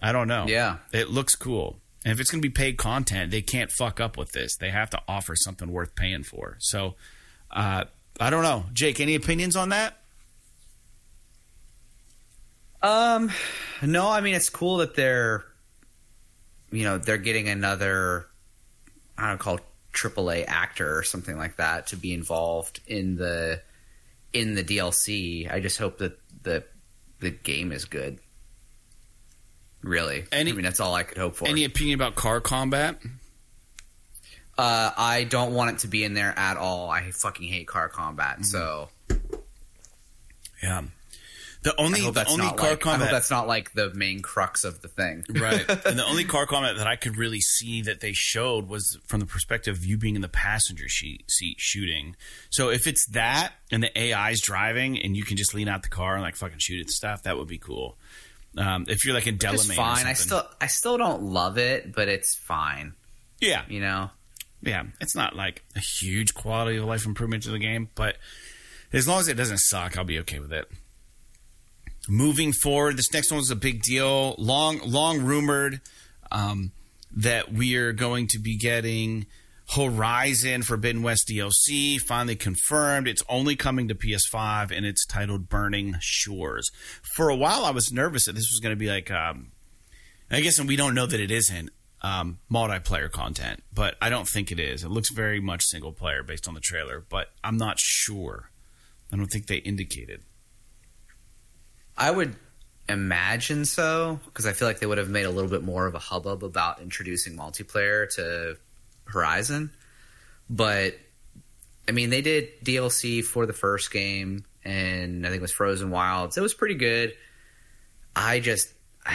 A: I don't know.
B: Yeah.
A: it looks cool. And if it's going to be paid content, they can't fuck up with this. They have to offer something worth paying for. So, uh, I don't know, Jake. Any opinions on that?
B: Um, no, I mean it's cool that they're, you know, they're getting another, I don't know, called AAA actor or something like that to be involved in the in the DLC. I just hope that the the game is good. Really,
A: Any-
B: I mean that's all I could hope for.
A: Any opinion about car combat?
B: uh, I don't want it to be in there at all. I fucking hate car combat.
A: Mm-hmm.
B: So
A: Yeah. The only the only car
B: like, I hope that's not like the main crux of the thing.
A: right. And the only car combat that I could really see that they showed was from the perspective of you being in the passenger seat, seat shooting. So if it's that and the AI's driving and you can just lean out the car and like fucking shoot at stuff, that would be cool. Um, if you're like in Delamain,
B: fine. I still I still don't love it, but it's fine.
A: yeah,
B: You know.
A: yeah. It's not like a huge quality of life improvement to the game, but as long as it doesn't suck, I'll be okay with it. Moving forward, this next one's a big deal. Long, long rumored um, that we are going to be getting Horizon Forbidden West DLC. Finally confirmed. It's only coming to PS5, and it's titled Burning Shores. For a while, I was nervous that this was going to be like, um, I guess, and we don't know that it isn't um, multiplayer content, but I don't think it is. It looks very much single player based on the trailer, but I'm not sure. I don't think they indicated.
B: I would imagine so because I feel like they would have made a little bit more of a hubbub about introducing multiplayer to Horizon. But I mean, they did DLC for the first game, and I think it was Frozen Wilds. It was pretty good. I just,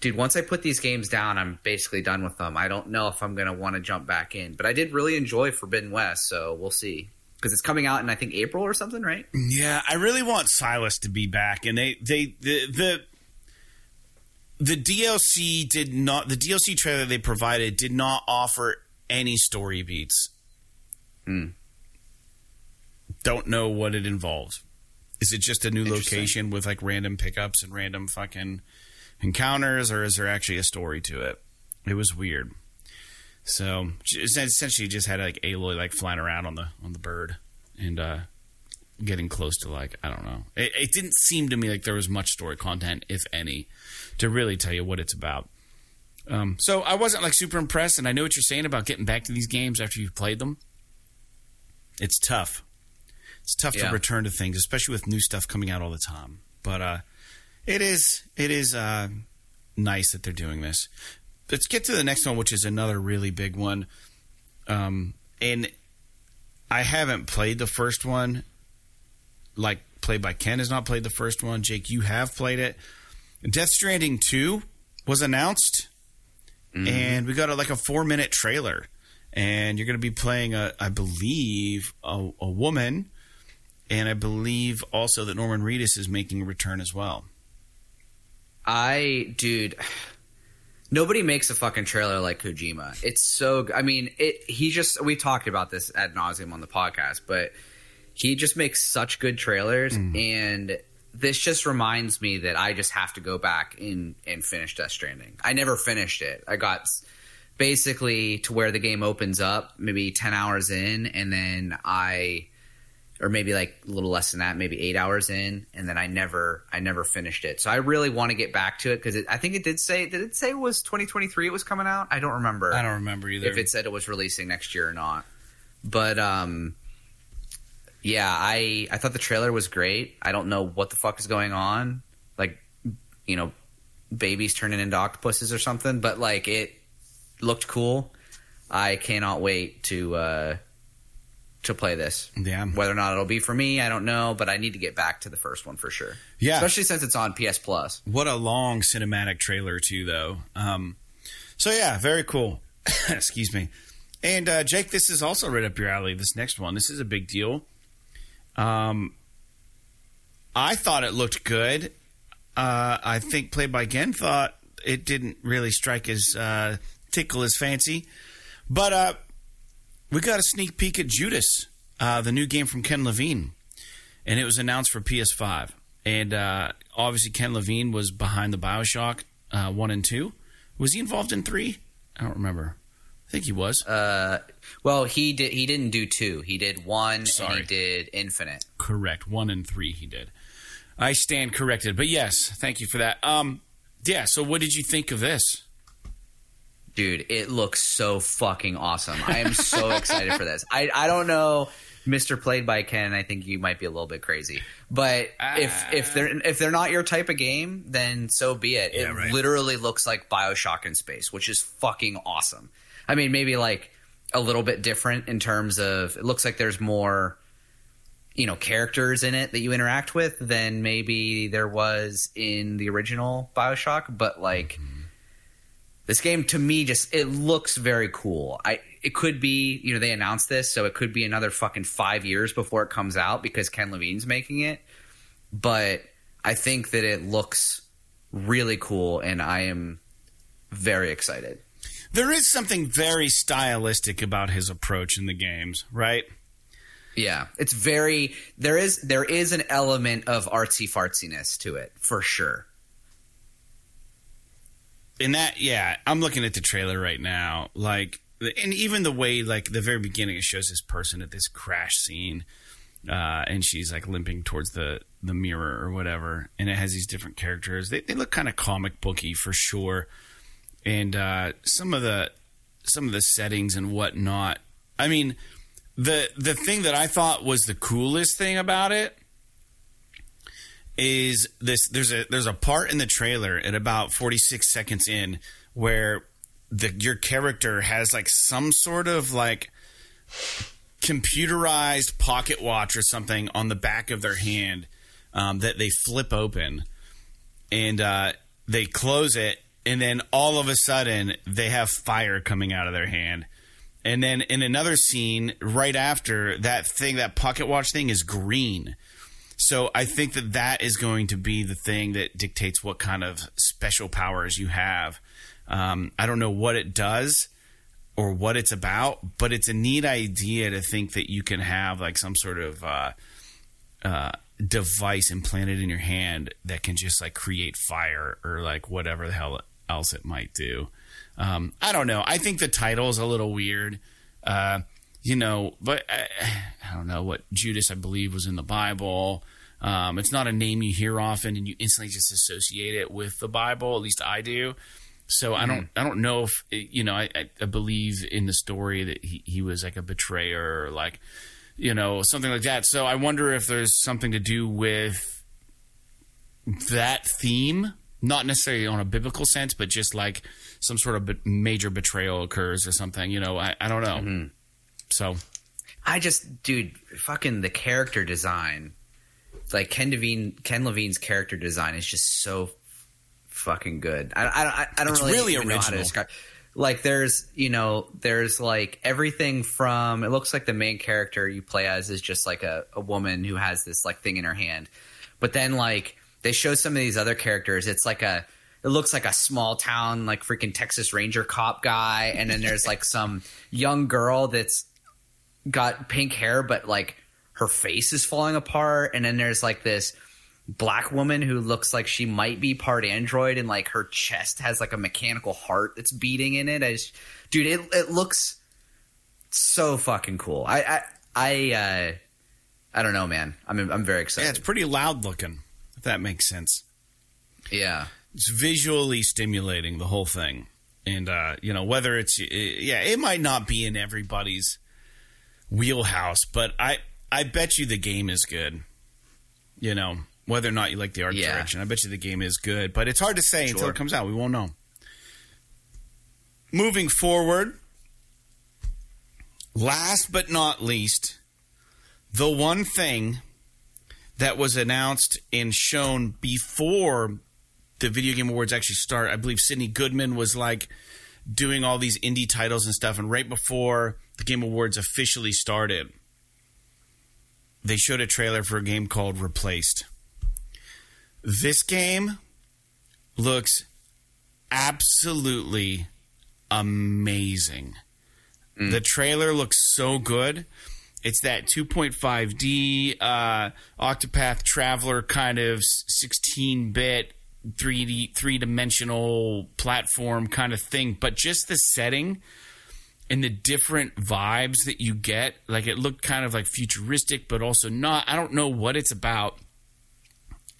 B: dude, once I put these games down, I'm basically done with them. I don't know if I'm gonna want to jump back in, but I did really enjoy Forbidden West, so we'll see because it's coming out in I think April or something, right?
A: Yeah, I really want Silas to be back, and they they the the the DLC did not the DLC trailer they provided did not offer any story beats.
B: Hmm.
A: Don't know what it involves. Is it just a new location with like random pickups and random fucking encounters, or is there actually a story to it? It was weird. So essentially, just had like Aloy like flying around on the on the bird, and uh, getting close to like I don't know. It, it didn't seem to me like there was much story content, if any, to really tell you what it's about. Um, so I wasn't like super impressed, and I know what you're saying about getting back to these games after you've played them. It's tough. It's tough
B: Yeah.
A: to return to things, especially with new stuff coming out all the time. But uh, it is it is uh, nice that they're doing this. Let's get to the next one, which is another really big one. Um, and I haven't played the first one. Like played by Ken has not played the first one. Jake, you have played it. Death Stranding two was announced, and we got a, like a four minute trailer. And you're going to be playing a, I believe, a, a woman, and I believe also that Norman Reedus is making a return as well.
B: I, dude, nobody makes a fucking trailer like Kojima. It's so. I mean, it. He just. We talked about this ad nauseum on the podcast, but he just makes such good trailers, mm-hmm. and this just reminds me that I just have to go back and and finish Death Stranding. I never finished it. I got basically to where the game opens up, maybe ten hours in, and then I or maybe like a little less than that, maybe eight hours in, and then I never, I never finished it. So I really want to get back to it because I think it did say, did it say it was 2023? It was coming out. I don't remember.
A: I don't remember either.
B: if it said it was releasing next year or not. But um, yeah, I I thought the trailer was great. I don't know what the fuck is going on, like you know, babies turning into octopuses or something. But like it looked cool. I cannot wait to uh, to play this.
A: yeah,
B: Whether or not it'll be for me, I don't know, but I need to get back to the first one for sure.
A: Yeah.
B: especially since it's on PS Plus.
A: What a long cinematic trailer too, though. Um, so yeah, very cool. Excuse me. And uh, Jake, this is also right up your alley. This next one, this is a big deal. Um, I thought it looked good. Uh, I think Play by Gen thought it didn't really strike his uh, tickle his fancy, but uh, we got a sneak peek at Judas, uh, the new game from Ken Levine, and it was announced for PS5. And uh, obviously, Ken Levine was behind the Bioshock uh, one and two. Was he involved in three? I don't remember. I think he was.
B: Uh, well, he did. He didn't do two. He did one, and
A: Sorry.
B: he did Infinite.
A: Correct. One and three he did. I stand corrected. But yes, thank you for that. Um, yeah. So, what did you think of this?
B: Dude, it looks so fucking awesome. I am so excited for this. I I don't know, Mister Played by Ken. I think you might be a little bit crazy, but if if they're ah. if they're not your type of game, then so be it. It
A: right.
B: literally looks like Bioshock in space, which is fucking awesome. I mean, maybe like a little bit different in terms of it looks like there's more you know characters in it that you interact with than maybe there was in the original Bioshock, but like mm-hmm. This game to me just it looks very cool. I it could be you know they announced this, so it could be another fucking five years before it comes out because Ken Levine's making it. But I think that it looks really cool, and I am very excited.
A: There is something very stylistic about his approach in the games, right?
B: Yeah, it's very there is there is an element of artsy fartsiness to it for sure.
A: In that yeah i'm looking at the trailer right now like and even the way like the very beginning it shows this person at this crash scene uh, and she's like limping towards the the mirror or whatever and it has these different characters. They, they look kind of comic booky for sure. And uh, some of the some of the settings and whatnot i mean the the thing that i thought was the coolest thing about it is this there's a there's a part in the trailer at about 46 seconds in where the your character has like some sort of like computerized pocket watch or something on the back of their hand um, that they flip open and uh, they close it and then all of a sudden they have fire coming out of their hand. And then in another scene right after that thing that pocket watch thing is green so I think that that is going to be the thing that dictates what kind of special powers you have. Um, I don't know what it does or what it's about, but it's a neat idea to think that you can have like some sort of uh, uh, device implanted in your hand that can just like create fire or like whatever the hell else it might do. Um, I don't know. I think the title is a little weird. Uh, you know, but I, I don't know what Judas, I believe, was in the Bible. Um, it's not a name you hear often, and you instantly just associate it with the Bible. At least I do. So I don't, mm-hmm. I don't know if eh, you know. I, I, believe in the story that he, he was like a betrayer, or like you know something like that. So I wonder if there's something to do with that theme, not necessarily on a biblical sense, but just like some sort of major betrayal occurs or something. You know, I, I don't know. Mm-hmm. So
B: I just, dude, fucking the character design, like Ken Levine, Ken Levine's character design is just so fucking good. I, I, I don't
A: It's
B: really,
A: really
B: even know how to describe. Like, there's, you know, there's like everything from. It looks like the main character you play as is just like a, a woman who has this like thing in her hand, but then like they show some of these other characters. It's like a. It looks like a small town, like freaking Texas Ranger cop guy, and then there's like some young girl that's got pink hair, but like her face is falling apart. And then there's like this black woman who looks like she might be part android, and like her chest has like a mechanical heart that's beating in it. I just, dude, it it looks so fucking cool. I I I, uh, I don't know, man. I'm I'm very excited.
A: yeah, it's pretty loud looking. If that makes sense.
B: Yeah,
A: it's visually stimulating the whole thing and uh you know whether it's yeah it might not be in everybody's wheelhouse but i i bet you the game is good you know whether or not you like the art
B: Yeah.
A: direction i bet you the game is good but it's hard to say until it comes out we won't know moving forward last but not least the one thing that was announced and shown before the video game awards actually start. I believe Sydnee Goodman was like doing all these indie titles and stuff, and right before the game awards officially started, they showed a trailer for a game called Replaced. This game looks absolutely amazing. The trailer looks so good. It's that 2.5D uh, Octopath Traveler kind of 16 bit 3D three dimensional platform kind of thing, but just the setting and the different vibes that you get, like it looked kind of like futuristic, but also not. I don't know what it's about.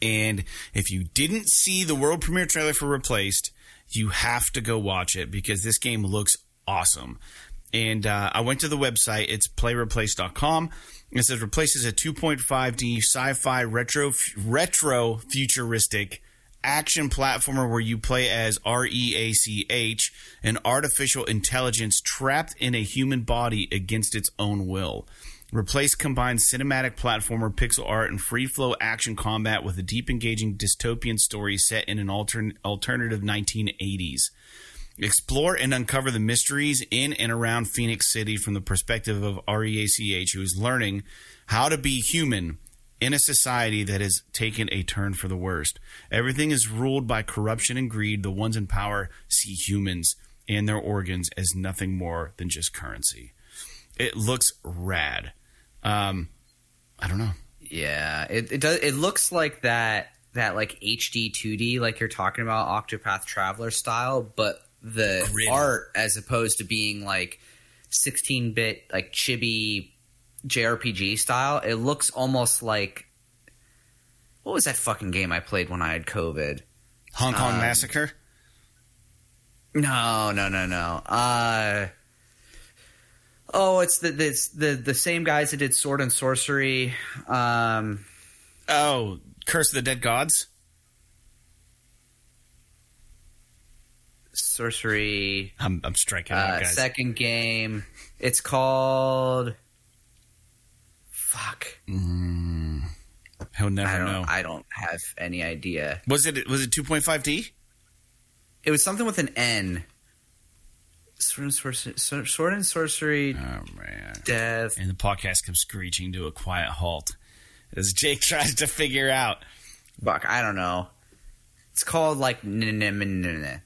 A: And if you didn't see the world premiere trailer for Replaced, you have to go watch it because this game looks awesome. And uh, I went to the website. It's playreplace.com. It says Replace is a 2.5D sci-fi retro retro futuristic action platformer where you play as REACH, an artificial intelligence trapped in a human body against its own will. Replace combines cinematic platformer, pixel art, and free flow action combat with a deep, engaging dystopian story set in an altern- alternative 1980s. Explore and uncover the mysteries in and around Phoenix City from the perspective of REACH, who is learning how to be human in a society that has taken a turn for the worst. Everything is ruled by corruption and greed. The ones in power see humans and their organs as nothing more than just currency. It looks rad. Um, I don't know.
B: Yeah, it it does. It looks like that that like HD 2D, like you're talking about Octopath Traveler style, but the
A: Gritty.
B: art as opposed to being like 16 bit like chibi JRPG style, it looks almost like what was that fucking game I played when I had COVID?
A: Hong Kong
B: Um,
A: Massacre.
B: No, no, no, no. Uh Oh, it's the it's the the same guys that did Sword and Sorcery. Um
A: Oh, Curse of the Dead Gods.
B: Sorcery
A: I'm, I'm striking out,
B: Uh,
A: guys.
B: second game. It's called. Fuck. Mm.
A: He'll never
B: I don't.
A: know.
B: I don't have any idea.
A: was it was it 2.5D?
B: It was something with an N. Sword and sorcery. Sword and sorcery.
A: Oh man.
B: Death.
A: And the podcast comes screeching to a quiet halt as Jake tries to figure out.
B: Fuck. I don't know. It's called like. n- n- n- n- n-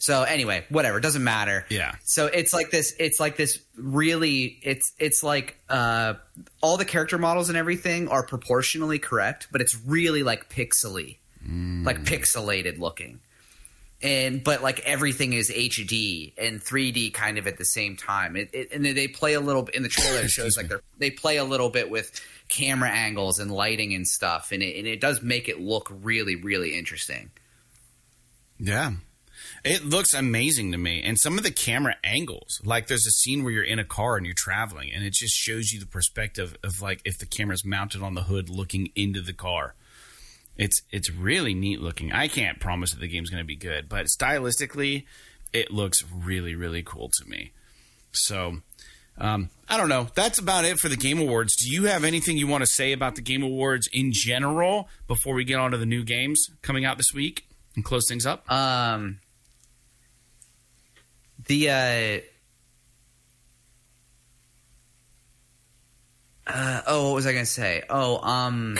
B: So anyway, whatever. It doesn't matter.
A: Yeah.
B: So it's like this. It's like this. Really, it's it's like uh, all the character models and everything are proportionally correct, but it's really like pixely, like pixelated looking. and but like everything is HD and 3D kind of at the same time. It, it, and they play a little bit in the trailer. It shows like they they play a little bit with camera angles and lighting and stuff, and it, and it does make it look really really interesting.
A: Yeah. It looks amazing to me. And some of the camera angles, like there's a scene where you're in a car and you're traveling, and it just shows you the perspective of like if the camera's mounted on the hood looking into the car. It's it's really neat looking. I can't promise that the game's going to be good, but stylistically, it looks really really cool to me. So, um, I don't know. That's about it for the Game Awards. Do you have anything you want to say about the Game Awards in general before we get on to the new games coming out this week and close things up?
B: Um, the uh, uh, oh, what was I going to say? Oh, um,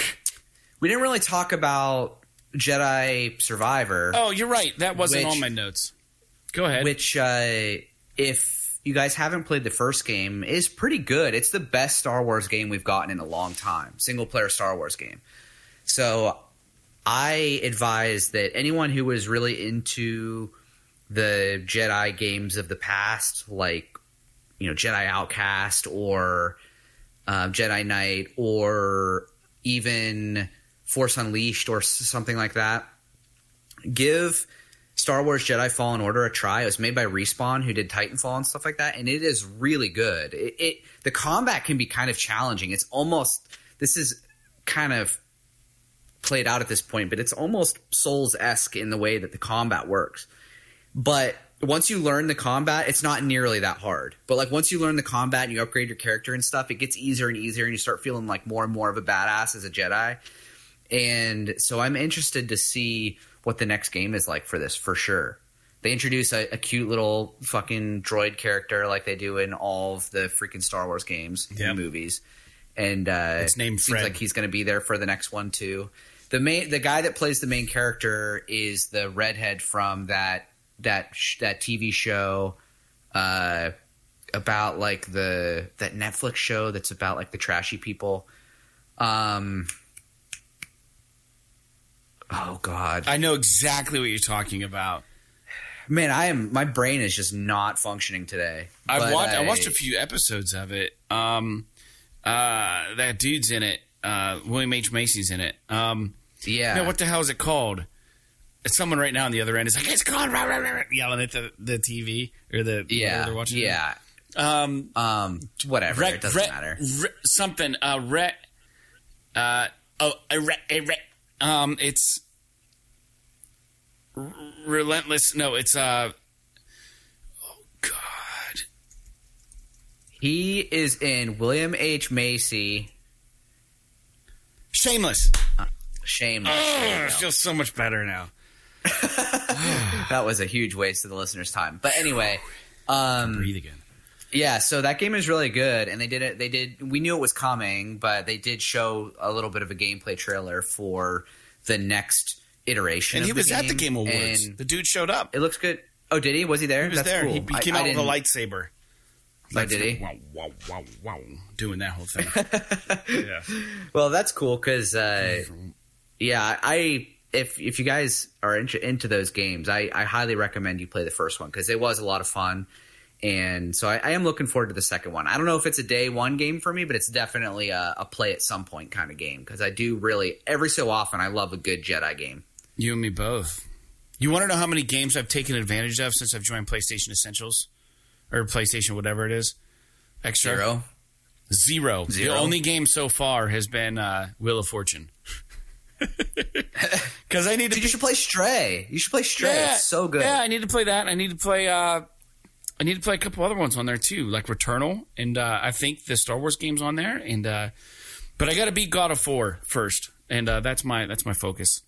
B: we didn't really talk about Jedi Survivor.
A: Oh, you're right. That wasn't
B: Which-
A: on my notes. Go ahead.
B: which uh, if you guys haven't played the first game is pretty good it's the best star wars game we've gotten in a long time single player star wars game so i advise that anyone who was really into the jedi games of the past like you know jedi outcast or uh, jedi knight or even force unleashed or something like that give Star Wars Jedi Fallen Order a try. It was made by Respawn, who did Titanfall and stuff like that, and it is really good. It, it the combat can be kind of challenging. It's almost this is kind of played out at this point, but it's almost Souls esque in the way that the combat works. But once you learn the combat, it's not nearly that hard. But like once you learn the combat and you upgrade your character and stuff, it gets easier and easier, and you start feeling like more and more of a badass as a Jedi. And so I'm interested to see what the next game is like for this for sure. They introduce a, a cute little fucking droid character like they do in all of the freaking Star Wars games
A: Yep.
B: and movies, and uh,
A: It's named
B: seems
A: Fred.
B: like he's going to be there for the next one too. The main the guy that plays the main character is the redhead from that that sh- that TV show uh, about like the that Netflix show that's about like the trashy people. Um. Oh God,
A: I know exactly what you're talking about.
B: man, I am. My brain is just not functioning today.
A: I've watched. I, watched a few episodes of it. Um, uh, that dude's in it. Uh, William H Macy's in it. Um,
B: Yeah.
A: what the hell is it called? Someone right now on the other end is like, "It's called," rah, rah, rah, rah," yelling at the, the TV or the
B: yeah.
A: they're watching.
B: Yeah.
A: Um,
B: Um. Whatever.
A: Rec-
B: it doesn't
A: Rec-
B: matter.
A: Something. Uh, re- uh, oh, a re- a re- um, it's r- relentless. No, it's uh. Oh God.
B: He is in William H Macy.
A: Shameless.
B: Shameless.
A: Oh,
B: There you
A: it
B: go.
A: feels so much better now.
B: that was a huge waste of the listeners' time. But anyway, um,
A: Breathe again.
B: yeah. So that game is really good, and they did it. They did. We knew it was coming, but they did show a little bit of a gameplay trailer for the next iteration.
A: And he was at the Game Awards. the dude showed up.
B: it looks good. Oh, did he? Was he there?
A: He was
B: That's
A: there.
B: Cool.
A: He, he came
B: I
A: out with a lightsaber.
B: Oh, did he?
A: Wow, wow, wow, wow. Doing that whole thing. yeah.
B: Well, that's cool because, uh, yeah, I if if you guys are into, into those games, I, I highly recommend you play the first one because it was a lot of fun, and so I, I am looking forward to the second one. I don't know if it's a day one game for me, but it's definitely a, a play at some point kind of game because I do really every so often I love a good Jedi game.
A: You and me both. You want to know how many games I've taken advantage of since I've joined PlayStation Essentials? Or PlayStation, whatever it is. Extra?
B: Zero.
A: Zero.
B: Zero?
A: The only game so far has been uh, Wheel of Fortune. Because I need to
B: Dude, you should play Stray. You should play Stray. it's so good.
A: Yeah, I need to play that. I need to play. Uh, I need to play a couple other ones on there too, like Returnal, and uh, I think the Star Wars games on there. And uh, but I got to beat God of War first, and uh, that's my that's my focus.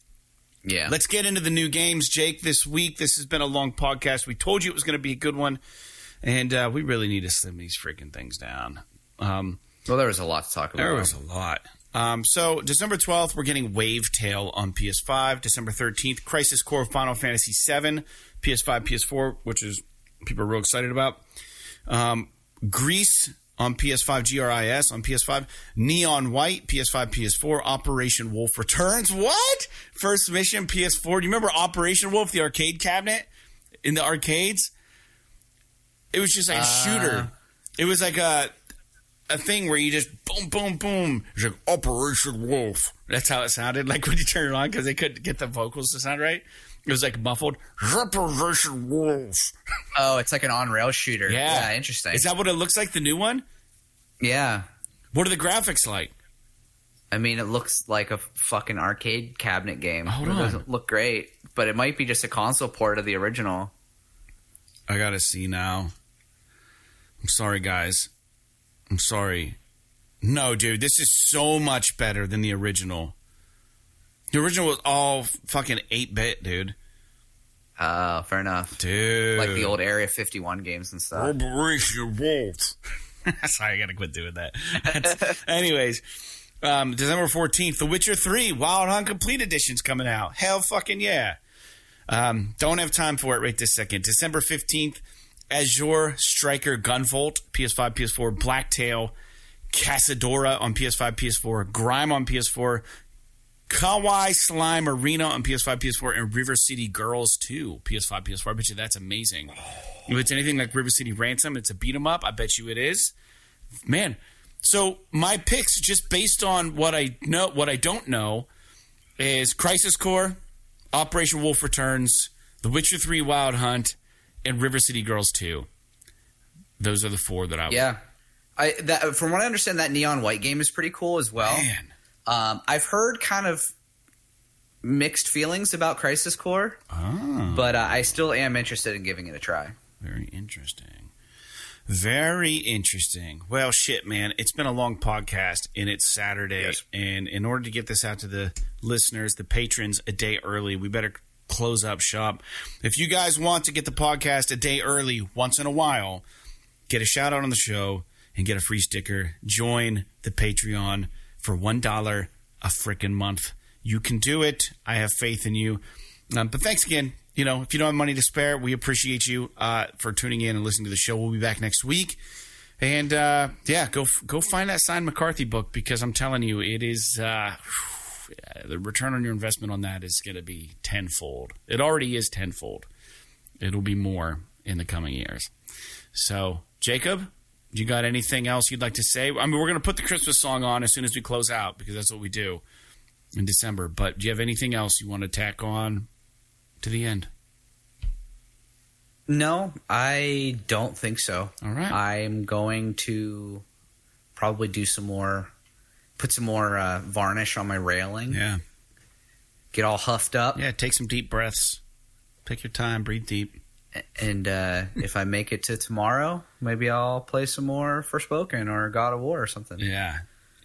B: Yeah.
A: Let's get into the new games, Jake. This week, this has been a long podcast. We told you it was going to be a good one, and uh, we really need to slim these freaking things down. Um,
B: well, there was a lot to talk about.
A: there was a lot. Um, so December 12th, we're getting Wave on PS5. December 13th, Crisis Core Final Fantasy VII, PS5, PS4, which is people are real excited about. Um, Greece on PS5, GRIS on PS5, Neon White, PS5, PS4, Operation Wolf Returns. What? First mission, PS4. Do you remember Operation Wolf, the arcade cabinet in the arcades? It was just like a shooter. It was like a a thing where you just boom, boom, boom. It's like Operation Wolf. That's how it sounded. Like when you turn it on because they couldn't get the vocals to sound right. It was like muffled. Operation Wolf.
B: Oh, it's like an on rail shooter.
A: Yeah.
B: yeah, interesting.
A: Is that what it looks like? The new one.
B: yeah,
A: What are the graphics like?
B: I mean, it looks like a fucking arcade cabinet game.
A: Hold
B: it
A: on.
B: doesn't look great, but it might be just a console port of the original.
A: I gotta see now. I'm sorry, guys. I'm sorry. No, dude, this is so much better than the original. The original was all fucking 8 bit, dude.
B: Oh, fair enough.
A: Dude.
B: Like the old Area 51 games and stuff.
A: Operation Wolf. Sorry, I gotta quit doing that. Anyways, um, December 14th, The Witcher 3 Wild Hunt Complete Edition's coming out. Hell fucking yeah. Um, don't have time for it right this second. December 15th, Azure Striker Gunvolt, PS5, PS4, Blacktail, Casadora on PS5, PS4, Grime on PS4, Kawaii Slime Arena on PS5, PS4, and River City Girls 2, PS5, PS4. I bet you that's amazing. If it's anything like River City Ransom, it's a beat 'em up. I bet you it is. Man, so my picks, just based on what I know, what I don't know, is Crisis Core, Operation Wolf Returns, The Witcher 3 Wild Hunt, and River City Girls 2. Those are the four that I would.
B: Yeah. I that from what I understand, that neon white game is pretty cool as well.
A: Man.
B: Um, I've heard kind of mixed feelings about Crisis Core,
A: Ah.
B: but uh, I still am interested in giving it a try.
A: Very interesting. Very interesting. Well, shit, man. It's been a long podcast, and it's Saturday.
B: Yes.
A: And in order to get this out to the listeners, the patrons, a day early, we better close up shop. If you guys want to get the podcast a day early once in a while, get a shout out on the show and get a free sticker. Join the Patreon for $1 a freaking month. You can do it. I have faith in you. Um, but thanks again. You know, if you don't have money to spare, we appreciate you uh, for tuning in and listening to the show. We'll be back next week. And uh, yeah, go go find that signed McCarthy book because I'm telling you, it is uh, Uh, the return on your investment on that is going to be tenfold. It already is tenfold. It'll be more in the coming years. So, Jacob, you got anything else you'd like to say? I mean, we're going to put the Christmas song on as soon as we close out because that's what we do in December. But do you have anything else you want to tack on to the end?
B: No, I don't think so.
A: All right.
B: I'm going to probably do some more, put some more uh, varnish on my railing,
A: Yeah.
B: get all huffed up,
A: Yeah, take some deep breaths. Take your time, breathe deep.
B: and uh, if I make it to tomorrow, maybe I'll play some more Forspoken or God of War or something.
A: Yeah.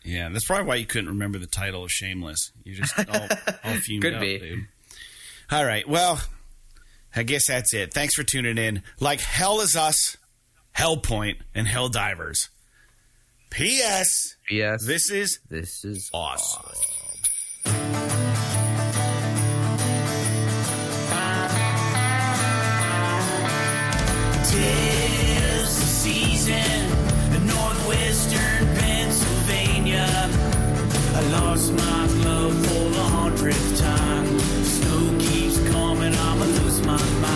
A: Yeah, that's probably why you couldn't remember the title of Shameless. You just all, all fumed
B: Could
A: up,
B: be.
A: dude. All right, well, I guess that's it. Thanks for tuning in. Like Hell is Us, Hellpoint, and Helldivers. P.S.
B: Yes,
A: This is
B: this is
A: awesome.
C: Tis the season in northwestern Pennsylvania. I lost my glove for the hundredth time. Snow keeps coming, I'ma lose my mind.